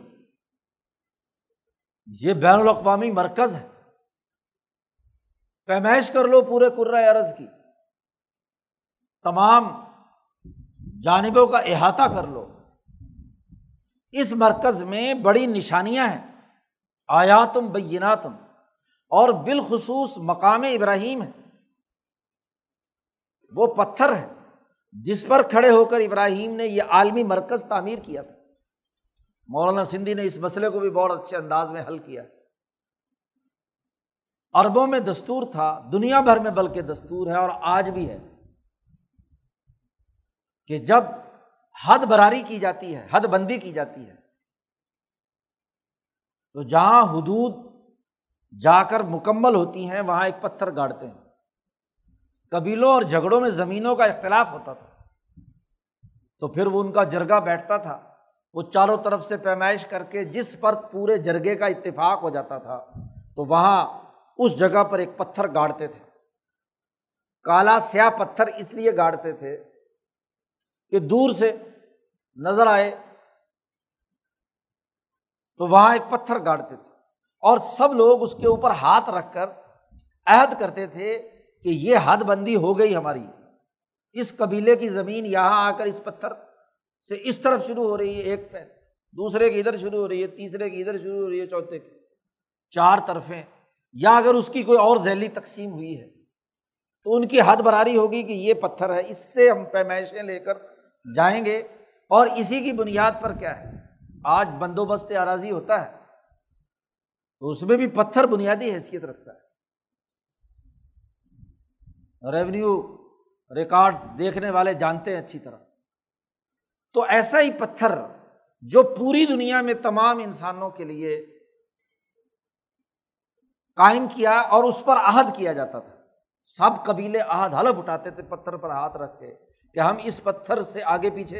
یہ بین الاقوامی مرکز ہے۔ پیمائش کر لو پورے عرض کی۔ تمام جانبوں کا احاطہ کر لو۔ اس مرکز میں بڑی نشانیاں ہیں۔ آیا تم بینا تم اور بالخصوص مقام ابراہیم ہے۔ وہ پتھر ہے جس پر کھڑے ہو کر ابراہیم نے یہ عالمی مرکز تعمیر کیا تھا۔ مولانا سندھی نے اس مسئلے کو بھی بہت اچھے انداز میں حل کیا۔ اربوں میں دستور تھا، دنیا بھر میں بلکہ دستور ہے اور آج بھی ہے کہ جب حد براری کی جاتی ہے، حد بندی کی جاتی ہے، تو جہاں حدود جا کر مکمل ہوتی ہیں، وہاں ایک پتھر گاڑتے ہیں۔ قبیلوں اور جھگڑوں میں زمینوں کا اختلاف ہوتا تھا۔ تو پھر وہ ان کا جرگا بیٹھتا تھا۔ وہ چاروں طرف سے پیمائش کر کے جس پر پورے جرگے کا اتفاق ہو جاتا تھا، تو وہاں اس جگہ پر ایک پتھر گاڑتے تھے۔ کالا سیاہ پتھر اس لیے گاڑتے تھے کہ دور سے نظر آئے تو وہاں ایک پتھر گاڑتے تھے۔ اور سب لوگ اس کے اوپر ہاتھ رکھ کر عہد کرتے تھے کہ یہ حد بندی ہو گئی ہماری۔ اس قبیلے کی زمین یہاں آ کر اس پتھر سے اس طرف شروع ہو رہی ہے، ایک پہ دوسرے کی ادھر شروع ہو رہی ہے، تیسرے کی ادھر شروع ہو رہی ہے، چوتھے کی۔ چار طرفیں۔ یا اگر اس کی کوئی اور ذیلی تقسیم ہوئی ہے، تو ان کی حد براری ہوگی کہ یہ پتھر ہے، اس سے ہم پیمائشیں لے کر جائیں گے۔ اور اسی کی بنیاد پر کیا ہے؟ آج بندوبست اراضی ہوتا ہے۔ تو اس میں بھی پتھر بنیادی حیثیت رکھتا ہے۔ ریونیو ریکارڈ دیکھنے والے جانتے ہیں اچھی طرح۔ تو ایسا ہی پتھر جو پوری دنیا میں تمام انسانوں کے لیے قائم کیا اور اس پر عہد کیا جاتا تھا۔ سب قبیلے عہد، حلف اٹھاتے تھے پتھر پر ہاتھ رکھ کے کہ ہم اس پتھر سے آگے پیچھے۔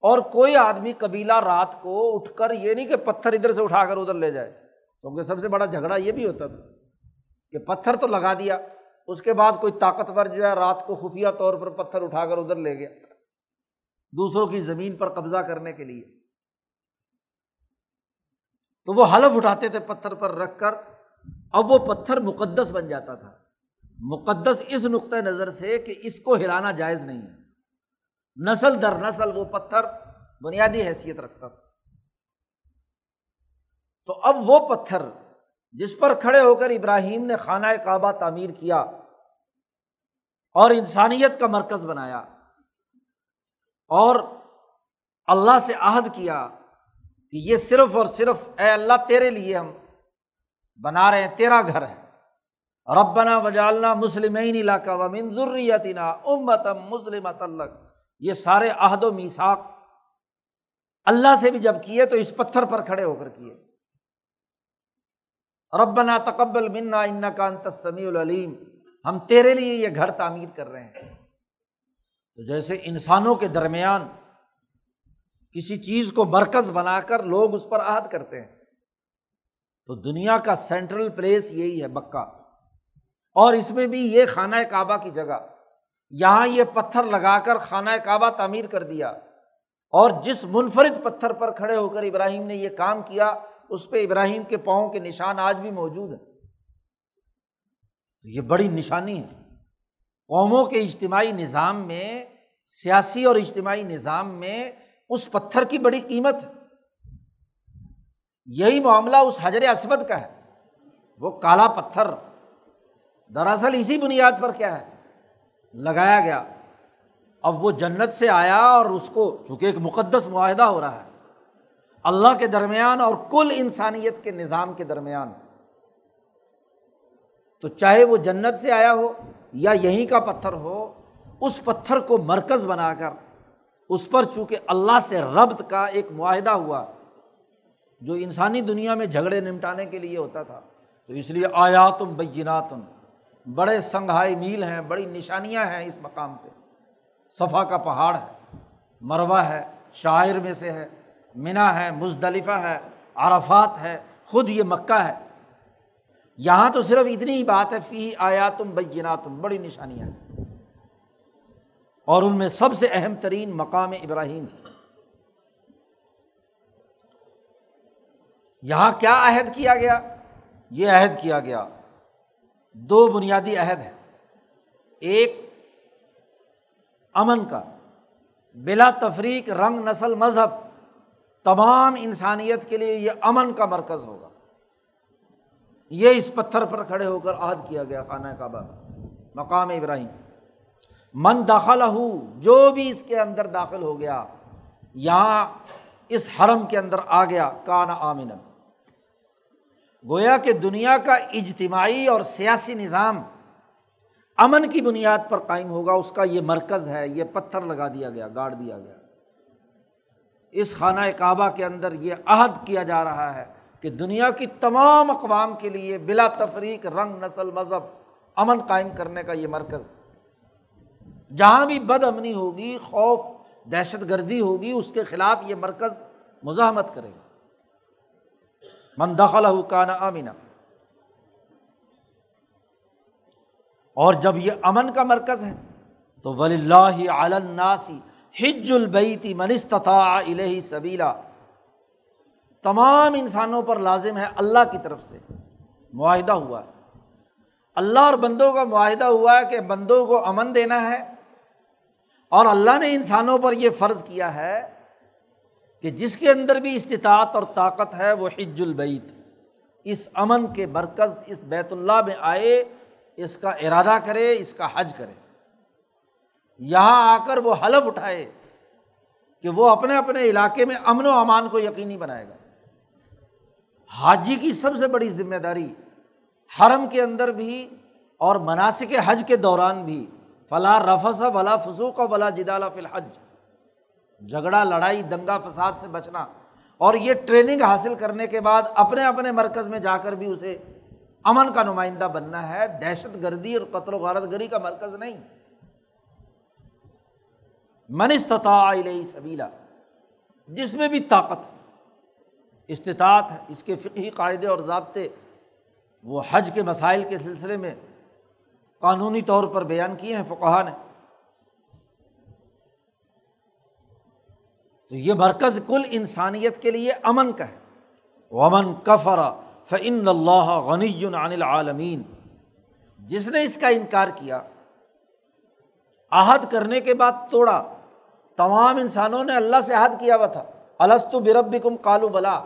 اور کوئی آدمی قبیلہ رات کو اٹھ کر یہ نہیں کہ پتھر ادھر سے اٹھا کر ادھر لے جائے۔ کیونکہ سب سے بڑا جھگڑا یہ بھی ہوتا تھا کہ پتھر تو لگا دیا، اس کے بعد کوئی طاقتور جو ہے رات کو خفیہ طور پر پتھر اٹھا کر ادھر لے گیا دوسروں کی زمین پر قبضہ کرنے کے لیے۔ تو وہ حلف اٹھاتے تھے پتھر پر رکھ کر، اب وہ پتھر مقدس بن جاتا تھا۔ مقدس اس نقطۂ نظر سے کہ اس کو ہلانا جائز نہیں ہے۔ نسل در نسل وہ پتھر بنیادی حیثیت رکھتا تھا۔ تو اب وہ پتھر جس پر کھڑے ہو کر ابراہیم نے خانہ کعبہ تعمیر کیا اور انسانیت کا مرکز بنایا اور اللہ سے عہد کیا کہ یہ صرف اور صرف اے اللہ تیرے لیے ہم بنا رہے ہیں، تیرا گھر ہے۔ ربنا وجالنا مسلم علاقہ و منظریتنا امتم مسلم الگ یہ سارے عہد و میساک اللہ سے بھی جب کیے تو اس پتھر پر کھڑے ہو کر کیے۔ ربنا تقبل منا ان کا انت سمیع العلیم۔ ہم تیرے لیے یہ گھر تعمیر کر رہے ہیں۔ تو جیسے انسانوں کے درمیان کسی چیز کو مرکز بنا کر لوگ اس پر عہد کرتے ہیں، تو دنیا کا سینٹرل پلیس یہی ہے مکہ۔ اور اس میں بھی یہ خانہ کعبہ کی جگہ۔ یہاں یہ پتھر لگا کر خانہ کعبہ تعمیر کر دیا۔ اور جس منفرد پتھر پر کھڑے ہو کر ابراہیم نے یہ کام کیا اس پہ ابراہیم کے پاؤں کے نشان آج بھی موجود ہیں۔ تو یہ بڑی نشانی ہے۔ قوموں کے اجتماعی نظام میں، سیاسی اور اجتماعی نظام میں اس پتھر کی بڑی قیمت ہے۔ یہی معاملہ اس حجر اسود کا ہے۔ وہ کالا پتھر دراصل اسی بنیاد پر کیا ہے؟ لگایا گیا۔ اب وہ جنت سے آیا اور اس کو، چونکہ ایک مقدس معاہدہ ہو رہا ہے اللہ کے درمیان اور کل انسانیت کے نظام کے درمیان۔ تو چاہے وہ جنت سے آیا ہو یا یہیں کا پتھر ہو، اس پتھر کو مرکز بنا کر، اس پر چونکہ اللہ سے ربط کا ایک معاہدہ ہوا، جو انسانی دنیا میں جھگڑے نمٹانے کے لیے ہوتا تھا۔ تو اس لیے آیاتم بیناتم بڑے سنگھائی میل ہیں، بڑی نشانیاں ہیں اس مقام پہ۔ صفا کا پہاڑ ہے مروا ہے، شاعر میں سے ہے۔ منا ہے، مزدلفہ ہے، عرفات ہے، خود یہ مکہ ہے۔ یہاں تو صرف اتنی ہی بات ہے، فی آیا تم بینا تم بڑی نشانیاں ہیں۔ اور ان میں سب سے اہم ترین مقام ابراہیم ہے۔ یہاں کیا عہد کیا گیا؟ یہ عہد کیا گیا۔ دو بنیادی عہد ہے ایک امن کا، بلا تفریق رنگ نسل مذہب۔ تمام انسانیت کے لیے یہ امن کا مرکز ہوگا۔ یہ اس پتھر پر کھڑے ہو کر عہد کیا گیا خانہ کعبہ مقام ابراہیم۔ من داخلہ ہو جو بھی اس کے اندر داخل ہو گیا یہاں اس حرم کے اندر آ گیا کانا آمن گویا کہ دنیا کا اجتماعی اور سیاسی نظام امن کی بنیاد پر قائم ہوگا، اس کا یہ مرکز ہے، یہ پتھر لگا دیا گیا، گاڑ دیا گیا۔ اس خانہ کعبہ کے اندر یہ عہد کیا جا رہا ہے کہ دنیا کی تمام اقوام کے لیے بلا تفریق رنگ، نسل، مذہب امن قائم کرنے کا یہ مرکز۔ جہاں بھی بد امنی ہوگی، خوف، دہشت گردی ہوگی، اس کے خلاف یہ مرکز مزاحمت کرے گا۔ من دخل کانا امینہ اور جب یہ امن کا مرکز ہے، تو ولی اللہ علناسی ہج البیتی منستطاع الہی سبیلا۔ تمام انسانوں پر لازم ہے اللہ کی طرف سے۔ معاہدہ ہوا۔ ہے اللہ اور بندوں کا معاہدہ ہوا ہے کہ بندوں کو امن دینا ہے۔ اور اللہ نے انسانوں پر یہ فرض کیا ہے کہ جس کے اندر بھی استطاعت اور طاقت ہے وہ حج البعید اس امن کے مرکز، اس بیت اللہ میں آئے، اس کا ارادہ کرے، اس کا حج کرے۔ یہاں آ کر وہ حلف اٹھائے کہ وہ اپنے اپنے علاقے میں امن و امان کو یقینی بنائے گا۔ حاجی کی سب سے بڑی ذمہ داری حرم کے اندر بھی اور مناسب حج کے دوران بھی۔ فلاں رفس ولا فسوق و ولا جدالہ فی الحج۔ جھگڑا، لڑائی، دنگا فساد سے بچنا اور یہ ٹریننگ حاصل کرنے کے بعد اپنے اپنے مرکز میں جا کر بھی اسے امن کا نمائندہ بننا ہے۔ دہشت گردی اور قتل و غارت گری کا مرکز نہیں۔ منستطاع سبیلا، جس میں بھی طاقت استطاعت ہے، اس کے فقہی قاعدے اور ضابطے، وہ حج کے مسائل کے سلسلے میں قانونی طور پر بیان کیے ہیں فقہ نے۔ تو یہ مرکز کل انسانیت کے لیے امن کا ہے۔ ومن کفر فن اللہ غنی عن العالمین جس نے اس کا انکار کیا، عہد کرنے کے بعد توڑا تمام انسانوں نے اللہ سے عہد کیا ہوا تھا۔ السط برب کم کالو بلا۔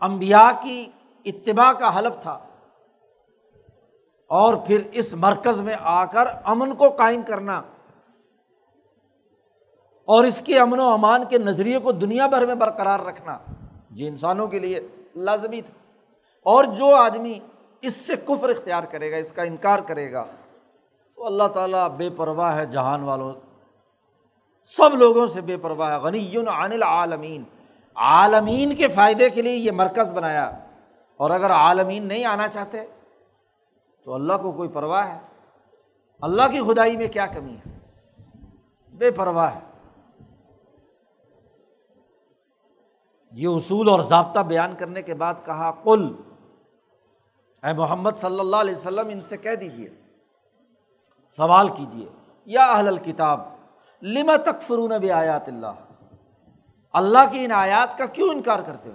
امبیا کی اتباع کا حلف تھا۔ اور پھر اس مرکز میں آ کر امن کو قائم کرنا۔ اور اس کے امن و امان کے نظریے کو دنیا بھر میں برقرار رکھنا۔ یہ انسانوں کے لیے لازمی تھا۔ اور جو آدمی اس سے کفر اختیار کرے گا، اس کا انکار کرے گا، تو اللہ تعالیٰ بے پرواہ ہے جہان والوں۔ سب لوگوں سے بے پرواہ ہے غنی عن العالمین۔ عالمین کے فائدے کے لیے یہ مرکز بنایا۔ اور اگر عالمین نہیں آنا چاہتے، تو اللہ کو کوئی پرواہ ہے؟ اللہ کی خدائی میں کیا کمی ہے؟ بے پرواہ ہے۔ یہ اصول اور ضابطہ بیان کرنے کے بعد کہا کل اے محمد صلی اللہ علیہ وسلم، ان سے کہہ دیجیے سوال کیجیے یا اہل الکتاب لما تک فرون بھی آیات اللہ؟ اللہ کی ان آیات کا کیوں انکار کرتے ہو؟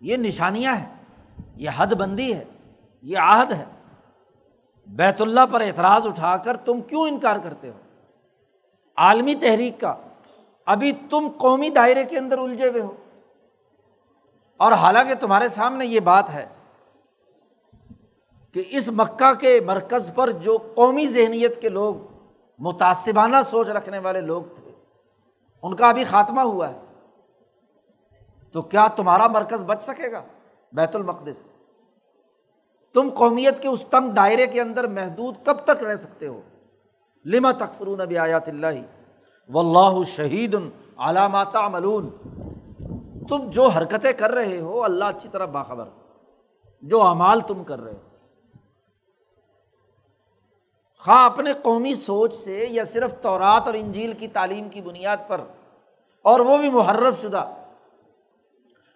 یہ نشانیاں ہیں، یہ حد بندی ہے، یہ عہد ہے۔ بیت اللہ پر اعتراض اٹھا کر تم کیوں انکار کرتے ہو؟ عالمی تحریک کا، ابھی تم قومی دائرے کے اندر الجھے ہوئے ہو۔ اور حالانکہ تمہارے سامنے یہ بات ہے کہ اس مکہ کے مرکز پر جو قومی ذہنیت کے لوگ متاثبانہ سوچ رکھنے والے لوگ تھے۔ ان کا ابھی خاتمہ ہوا ہے۔ تو کیا تمہارا مرکز بچ سکے گا؟ بیت المقدس۔ تم قومیت کے اس تنگ دائرے کے اندر محدود کب تک رہ سکتے ہو؟ لما تکفرون نبی آیات اللہ؟ و اللہ شہید علامات ملون تم جو حرکتیں کر رہے ہو، اللہ اچھی طرح باخبر۔ جو اعمال تم کر رہے ہو۔ خواہ اپنے قومی سوچ سے یا صرف تورات اور انجیل کی تعلیم کی بنیاد پر، اور وہ بھی محرف شدہ،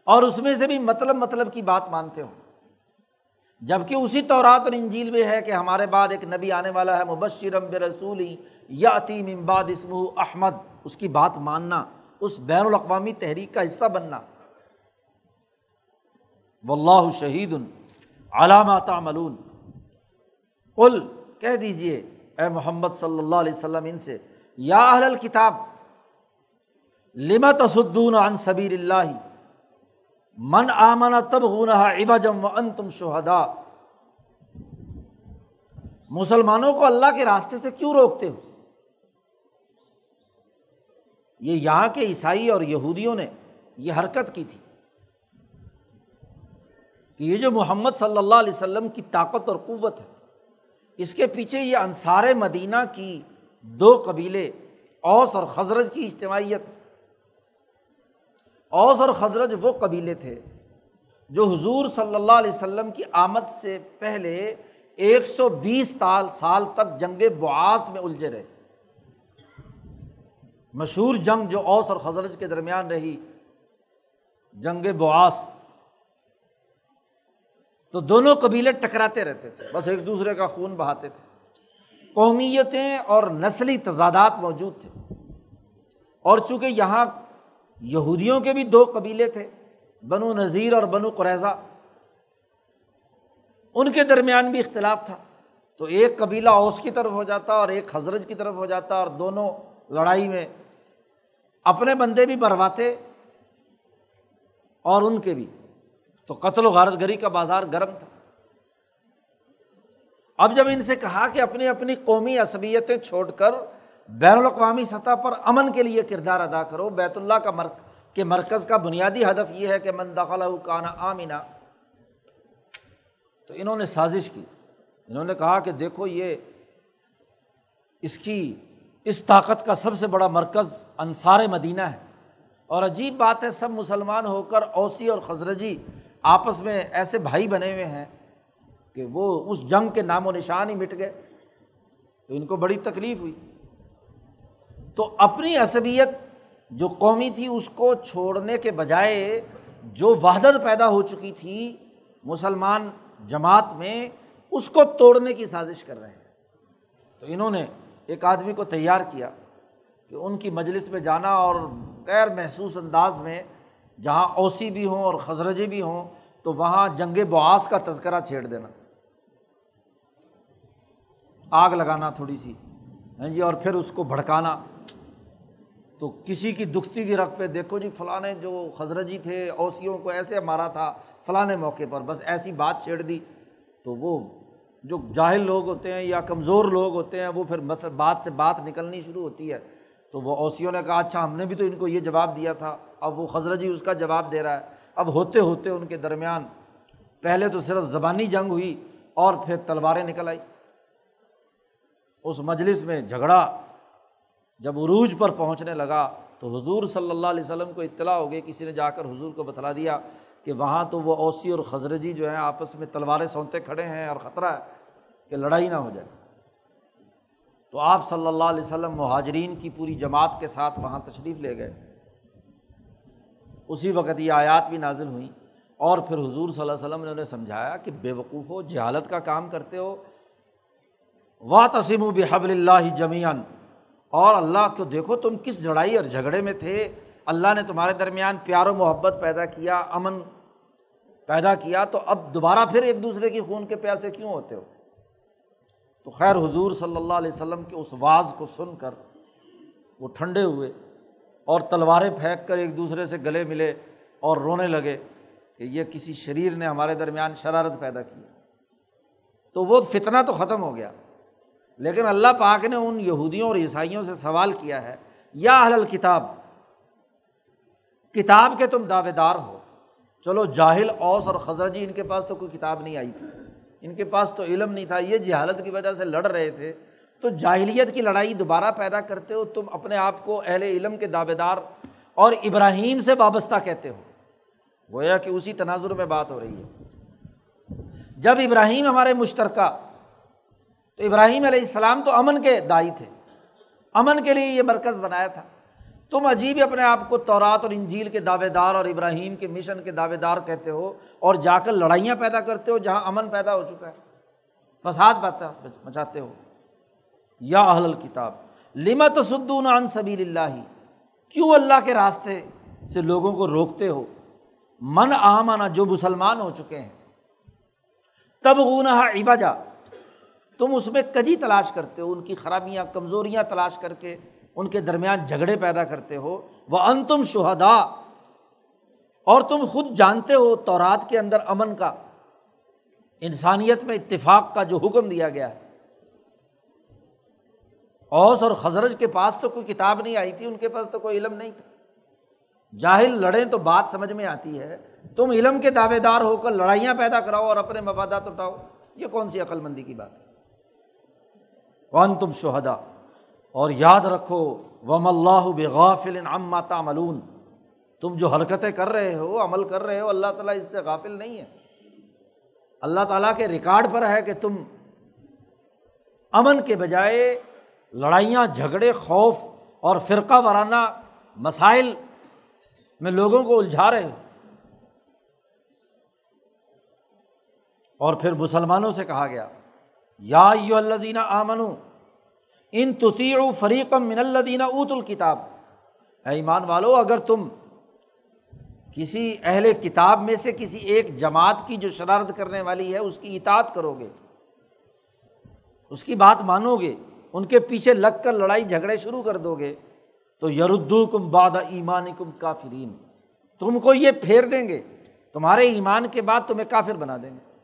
اور اس میں سے بھی مطلب مطلب کی بات مانتے ہوں۔ جبکہ اسی طورات اور انجیل میں ہے کہ ہمارے بعد ایک نبی آنے والا ہے مبشرم بے رسولی یا عتیم امباد اسم احمد۔ اس کی بات ماننا، اس بین الاقوامی تحریک کا حصہ بننا۔ و اللہ شہید علامات ملون کل کہہ دیجیے اے محمد صلی اللہ علیہ وسلم، ان سے، یا اہل الکتاب لمت اسدون عن صبیر اللہ؟ من آمن تب ہوا جم و ان تم شہدا مسلمانوں کو اللہ کے راستے سے کیوں روکتے ہو؟ یہ یہاں کے عیسائی اور یہودیوں نے یہ حرکت کی تھی کہ یہ جو محمد صلی اللہ علیہ وسلم کی طاقت اور قوت ہے اس کے پیچھے یہ انصار مدینہ کی دو قبیلے، اوس اور خزرج کی اجتماعیت۔ اوس اور خزرج وہ قبیلے تھے جو حضور صلی اللہ علیہ وسلم کی آمد سے پہلے ایک سو بیس سال سال تک جنگ بعاث میں الجھے رہے۔ مشہور جنگ جو اوس اور خزرج کے درمیان رہی، جنگ بعاث تو دونوں قبیلے ٹکراتے رہتے تھے، بس ایک دوسرے کا خون بہاتے تھے۔ قومیتیں اور نسلی تضادات موجود تھے۔ اور چونکہ یہاں یہودیوں کے بھی دو قبیلے تھے، بنو نذیر اور بنو قریضہ ان کے درمیان بھی اختلاف تھا۔ تو ایک قبیلہ اوس کی طرف ہو جاتا اور ایک حضرت کی طرف ہو جاتا اور دونوں لڑائی میں اپنے بندے بھی برواتے اور ان کے بھی۔ تو قتل و غارت گری کا بازار گرم تھا۔ اب جب ان سے کہا کہ اپنی اپنی قومی عصبیتیں چھوڑ کر بین الاقوامی سطح پر امن کے لیے کردار ادا کرو، بیت اللہ کا مرک، کے مرکز کا بنیادی ہدف یہ ہے کہ من دخلا کانا آمینہ تو انہوں نے سازش کی۔ انہوں نے کہا کہ دیکھو یہ اس کی، اس طاقت کا سب سے بڑا مرکز انصار مدینہ ہے۔ اور عجیب بات ہے، سب مسلمان ہو کر اوسی اور خزرجی آپس میں ایسے بھائی بنے ہوئے ہیں کہ وہ اس جنگ کے نام و نشان ہی مٹ گئے تو ان کو بڑی تکلیف ہوئی۔ تو اپنی عصبیت جو قومی تھی اس کو چھوڑنے کے بجائے جو وحدت پیدا ہو چکی تھی، مسلمان جماعت میں اس کو توڑنے کی سازش کر رہے ہیں۔ تو انہوں نے ایک آدمی کو تیار کیا کہ ان کی مجلس میں جانا اور غیر محسوس انداز میں جہاں اوسی بھی ہوں اور خزرجی بھی ہوں، تو وہاں جنگ بعاث کا تذکرہ چھیڑ دینا۔ آگ لگانا تھوڑی سی ہاں جی اور پھر اس کو بھڑکانا۔ تو کسی کی دکھتی کی رقب پہ دیکھو جی فلاں جو خزرجی تھے، اوسیوں کو ایسے مارا تھا فلاں موقع پر بس ایسی بات چھیڑ دی۔ تو وہ جو جاہل لوگ ہوتے ہیں یا کمزور لوگ ہوتے ہیں، وہ پھر بات سے بات نکلنی شروع ہوتی ہے۔ تو وہ اوسیوں نے کہا اچھا ہم نے بھی تو ان کو یہ جواب دیا تھا۔ اب وہ خزرجی اس کا جواب دے رہا ہے۔ اب ہوتے ہوتے ان کے درمیان پہلے تو صرف زبانی جنگ ہوئی اور پھر تلواریں نکل آئی۔ اس مجلس میں جھگڑا جب عروج پر پہنچنے لگا تو حضور صلی اللہ علیہ وسلم کو اطلاع ہو گئی، کسی نے جا کر حضور کو بتلا دیا کہ وہاں تو وہ اوسی اور خزرجی جو ہیں آپس میں تلواریں سونتے کھڑے ہیں اور خطرہ ہے کہ لڑائی نہ ہو جائے۔ تو آپ صلی اللہ علیہ وسلم مہاجرین کی پوری جماعت کے ساتھ وہاں تشریف لے گئے۔ اسی وقت یہ آیات بھی نازل ہوئیں اور پھر حضور صلی اللہ علیہ وسلم نے انہیں سمجھایا کہ بے وقوف ہو، جہالت کا کام کرتے ہو۔ وا تسیم و بحب اللہ جمیان اور اللہ کو دیکھو تم کس لڑائی اور جھگڑے میں تھے۔ اللہ نے تمہارے درمیان پیار و محبت پیدا کیا، امن پیدا کیا، تو اب دوبارہ پھر ایک دوسرے کی خون کے پیاسے کیوں ہوتے ہو؟ تو خیر حضور صلی اللہ علیہ وسلم کے اس واز کو سن کر وہ ٹھنڈے ہوئے اور تلواریں پھینک کر ایک دوسرے سے گلے ملے اور رونے لگے کہ یہ کسی شریر نے ہمارے درمیان شرارت پیدا کی تو وہ فتنہ تو ختم ہو گیا۔ لیکن اللہ پاک نے ان یہودیوں اور عیسائیوں سے سوال کیا ہے، یا اہل کتاب کتاب کے تم دعوے دار ہو۔ چلو جاہل اوس اور خزر جی ان کے پاس تو کوئی کتاب نہیں آئی۔ تھی ان کے پاس تو علم نہیں تھا، یہ جہالت کی وجہ سے لڑ رہے تھے۔ تو جاہلیت کی لڑائی دوبارہ پیدا کرتے ہو، تم اپنے آپ کو اہل علم کے دعوے دار اور ابراہیم سے وابستہ کہتے ہو۔ گویا کہ اسی تناظر میں بات ہو رہی ہے۔ جب ابراہیم ہمارے مشترکہ، تو ابراہیم علیہ السلام تو امن کے دائی تھے۔ امن کے لیے یہ مرکز بنایا تھا۔ تم عجیب اپنے آپ کو تورات اور انجیل کے دعوے دار اور ابراہیم کے مشن کے دعوے دار کہتے ہو اور جا کر لڑائیاں پیدا کرتے ہو جہاں امن پیدا ہو چکا ہے۔ فساد مچاتے ہو۔ یا اہل الکتاب لمت سدون عن سبیل اللہ؟ کیوں اللہ کے راستے سے لوگوں کو روکتے ہو؟ من آمانا جو مسلمان ہو چکے ہیں۔ تب غنہ عبا تم اس میں کجی تلاش کرتے ہو؟ ان کی خرابیاں، کمزوریاں تلاش کر کے ان کے درمیان جھگڑے پیدا کرتے ہو۔ وہ ان تم شہدا اور تم خود جانتے ہو تورات کے اندر امن کا۔ انسانیت میں اتفاق کا جو حکم دیا گیا۔ ہے اوس اور خزرج کے پاس تو کوئی کتاب نہیں آئی تھی، ان کے پاس تو کوئی علم نہیں تھا۔ جاہل لڑیں تو بات سمجھ میں آتی ہے۔ تم علم کے دعوے دار ہو کر لڑائیاں پیدا کراؤ اور اپنے مفادات اٹھاؤ۔ یہ کون سی عقل مندی کی بات ہے؟ کون تم شہدا اور یاد رکھو وم اللہ بغافل عما تعملون۔ تم جو حرکتیں کر رہے ہو، عمل کر رہے ہو، اللہ تعالیٰ اس سے غافل نہیں ہے۔ اللہ تعالیٰ کے ریکارڈ پر ہے کہ تم امن کے بجائے لڑائیاں، جھگڑے، خوف اور فرقہ وارانہ مسائل میں لوگوں کو الجھا رہے ہو۔ اور پھر مسلمانوں سے کہا گیا، یا یو اللہ آمن ان تطیع فریقم من الدینہ اوت الکتاب۔ اے ایمان والو، اگر تم کسی اہل کتاب میں سے کسی ایک جماعت کی جو شرارت کرنے والی ہے، اس کی اطاعت کرو گے، اس کی بات مانو گے، ان کے پیچھے لگ کر لڑائی جھگڑے شروع کر دو گے، تو یردو کم باد ایمان کم کافرین۔ تم کو یہ پھیر دیں گے، تمہارے ایمان کے بعد تمہیں کافر بنا دیں گے۔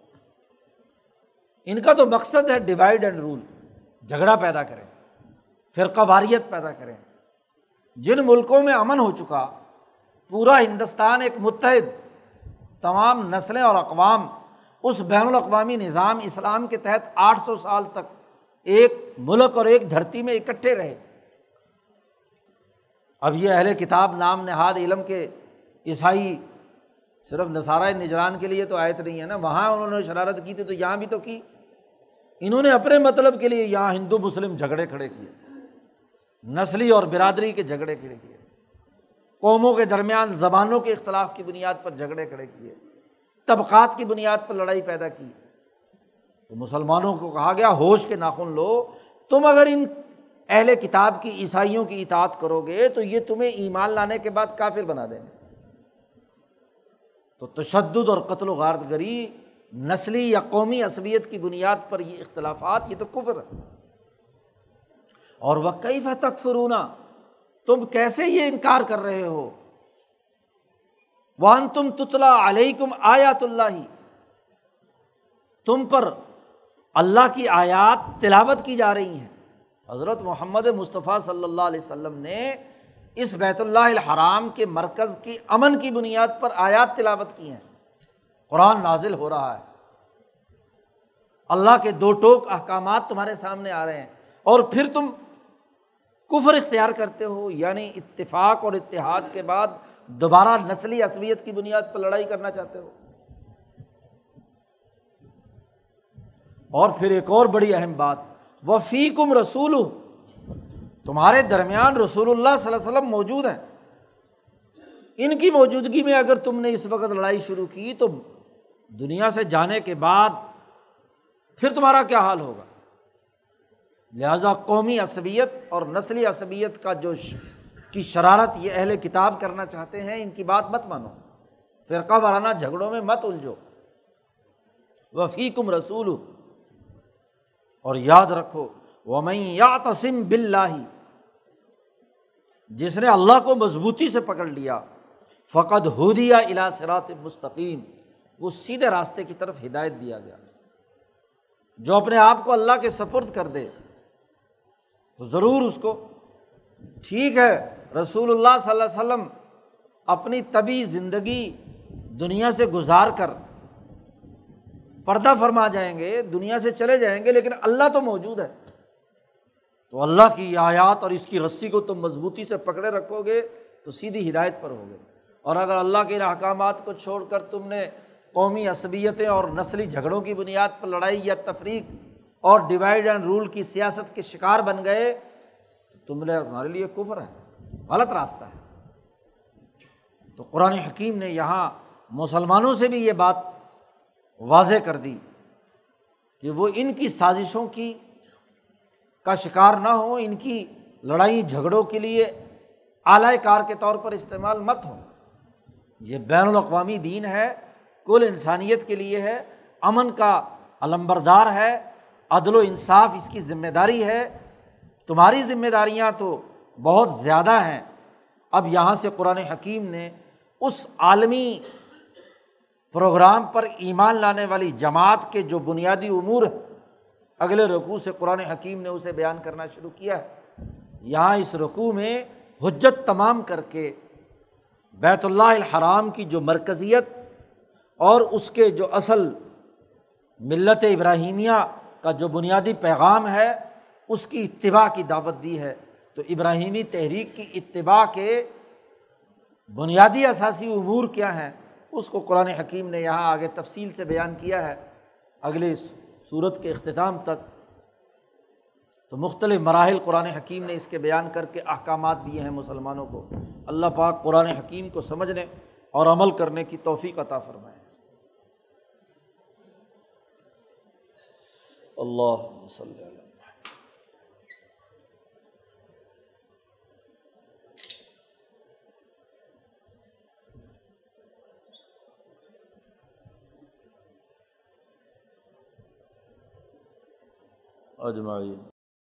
ان کا تو مقصد ہے ڈیوائڈ اینڈ رول، جھگڑا پیدا کریں۔ فرقہ واریت پیدا کریں۔ جن ملکوں میں امن ہو چکا، پورا ہندوستان ایک متحد، تمام نسلیں اور اقوام، اس بین الاقوامی نظام اسلام کے تحت آٹھ سو سال تک ایک ملک اور ایک دھرتی میں اکٹھے رہے۔ اب یہ اہل کتاب نام نہاد علم کے عیسائی، صرف نصارۂ نجران کے لیے تو آیت نہیں ہے نا، وہاں انہوں نے شرارت کی تھی تو یہاں بھی تو کی۔ انہوں نے اپنے مطلب کے لیے یہاں ہندو مسلم جھگڑے کھڑے کیے۔ نسلی اور برادری کے جھگڑے کھڑے کیے۔ قوموں کے درمیان زبانوں کے اختلاف کی بنیاد پر جھگڑے کھڑے کیے۔ طبقات کی بنیاد پر لڑائی پیدا کی۔ تو مسلمانوں کو کہا گیا، ہوش کے ناخن لو۔ تم اگر ان اہل کتاب کی عیسائیوں کی اطاعت کرو گے، تو یہ تمہیں ایمان لانے کے بعد کافر بنا دیں گے۔ تو تشدد اور قتل و غارت گری نسلی یا قومی عصبیت کی بنیاد پر یہ اختلافات، یہ تو کفر ہے۔ اور وہ کئی تک فرونا تم کیسے یہ انکار کر رہے ہو؟ وان تم تتلا علیہ آیات اللہ تم پر اللہ کی آیات تلاوت کی جا رہی ہیں۔ حضرت محمد مصطفیٰ صلی اللہ علیہ وسلم نے اس بیت اللہ الحرام کے مرکز کی امن کی بنیاد پر آیات تلاوت کی ہیں۔ قرآن نازل ہو رہا ہے۔ اللہ کے دو ٹوک احکامات تمہارے سامنے آ رہے ہیں۔ اور پھر تم کفر اختیار کرتے ہو یعنی اتفاق اور اتحاد کے بعد دوبارہ نسلی عصبیت کی بنیاد پر لڑائی کرنا چاہتے ہو۔ اور پھر ایک اور بڑی اہم بات وفی کم رسول تمہارے درمیان رسول اللہ صلی اللہ علیہ وسلم موجود ہیں۔ ان کی موجودگی میں اگر تم نے اس وقت لڑائی شروع کی تو دنیا سے جانے کے بعد پھر تمہارا کیا حال ہوگا؟ لہٰذا قومی عصبیت اور نسلی عصبیت کا جو کی شرارت یہ اہل کتاب کرنا چاہتے ہیں، ان کی بات مت مانو۔ فرقہ وارانہ جھگڑوں میں مت الجھو۔ وفیقم رسول اور یاد رکھو وہ یا تسم بلّہ جس نے اللہ کو مضبوطی سے پکڑ لیا فقط ہو دیا الا سرات مستقیم۔ وہ سیدھے راستے کی طرف ہدایت دیا گیا۔ جو اپنے آپ کو اللہ کے سپرد کر دے۔ تو ضرور اس کو۔ ٹھیک ہے، رسول اللہ صلی اللہ علیہ وسلم اپنی طبی زندگی دنیا سے گزار کر پردہ فرما جائیں گے، دنیا سے چلے جائیں گے، لیکن اللہ تو موجود ہے۔ تو اللہ کی آیات اور اس کی رسی کو تم مضبوطی سے پکڑے رکھو گے تو سیدھی ہدایت پر ہوگے۔ اور اگر اللہ کے احکامات کو چھوڑ کر تم نے قومی عصبیتیں اور نسلی جھگڑوں کی بنیاد پر لڑائی یا تفریق اور ڈیوائڈ اینڈ رول کی سیاست کے شکار بن گئے، تو تم نے ہمارے لیے کفر ہے، غلط راستہ ہے۔ تو قرآن حکیم نے یہاں مسلمانوں سے بھی یہ بات واضح کر دی کہ وہ ان کی سازشوں کی کا شکار نہ ہو ان کی لڑائی جھگڑوں کے لیے اعلی کار کے طور پر استعمال مت ہو یہ بین الاقوامی دین ہے، کل انسانیت کے لیے ہے، امن کا علمبردار ہے۔ عدل و انصاف اس کی ذمہ داری ہے۔ تمہاری ذمہ داریاں تو بہت زیادہ ہیں۔ اب یہاں سے قرآن حکیم نے اس عالمی پروگرام پر ایمان لانے والی جماعت کے جو بنیادی امور اگلے رقوع سے قرآن حکیم نے اسے بیان کرنا شروع کیا ہے۔ یہاں اس رقوع میں حجت تمام کر کے بیت اللہ الحرام کی جو مرکزیت اور اس کے جو اصل ملت ابراہیمیہ کا جو بنیادی پیغام ہے، اس کی اتباع کی دعوت دی ہے۔ تو ابراہیمی تحریک کی اتباع کے بنیادی اثاثی امور کیا ہیں، اس کو قرآن حکیم نے یہاں آگے تفصیل سے بیان کیا ہے۔ اگلے صورت کے اختتام تک۔ تو مختلف مراحل قرآن حکیم نے اس کے بیان کر کے احکامات دیے ہیں مسلمانوں کو۔ اللہ پاک قرآن حکیم کو سمجھنے اور عمل کرنے کی توفیق عطا فرمائے۔ اللہ وسلم اجمعین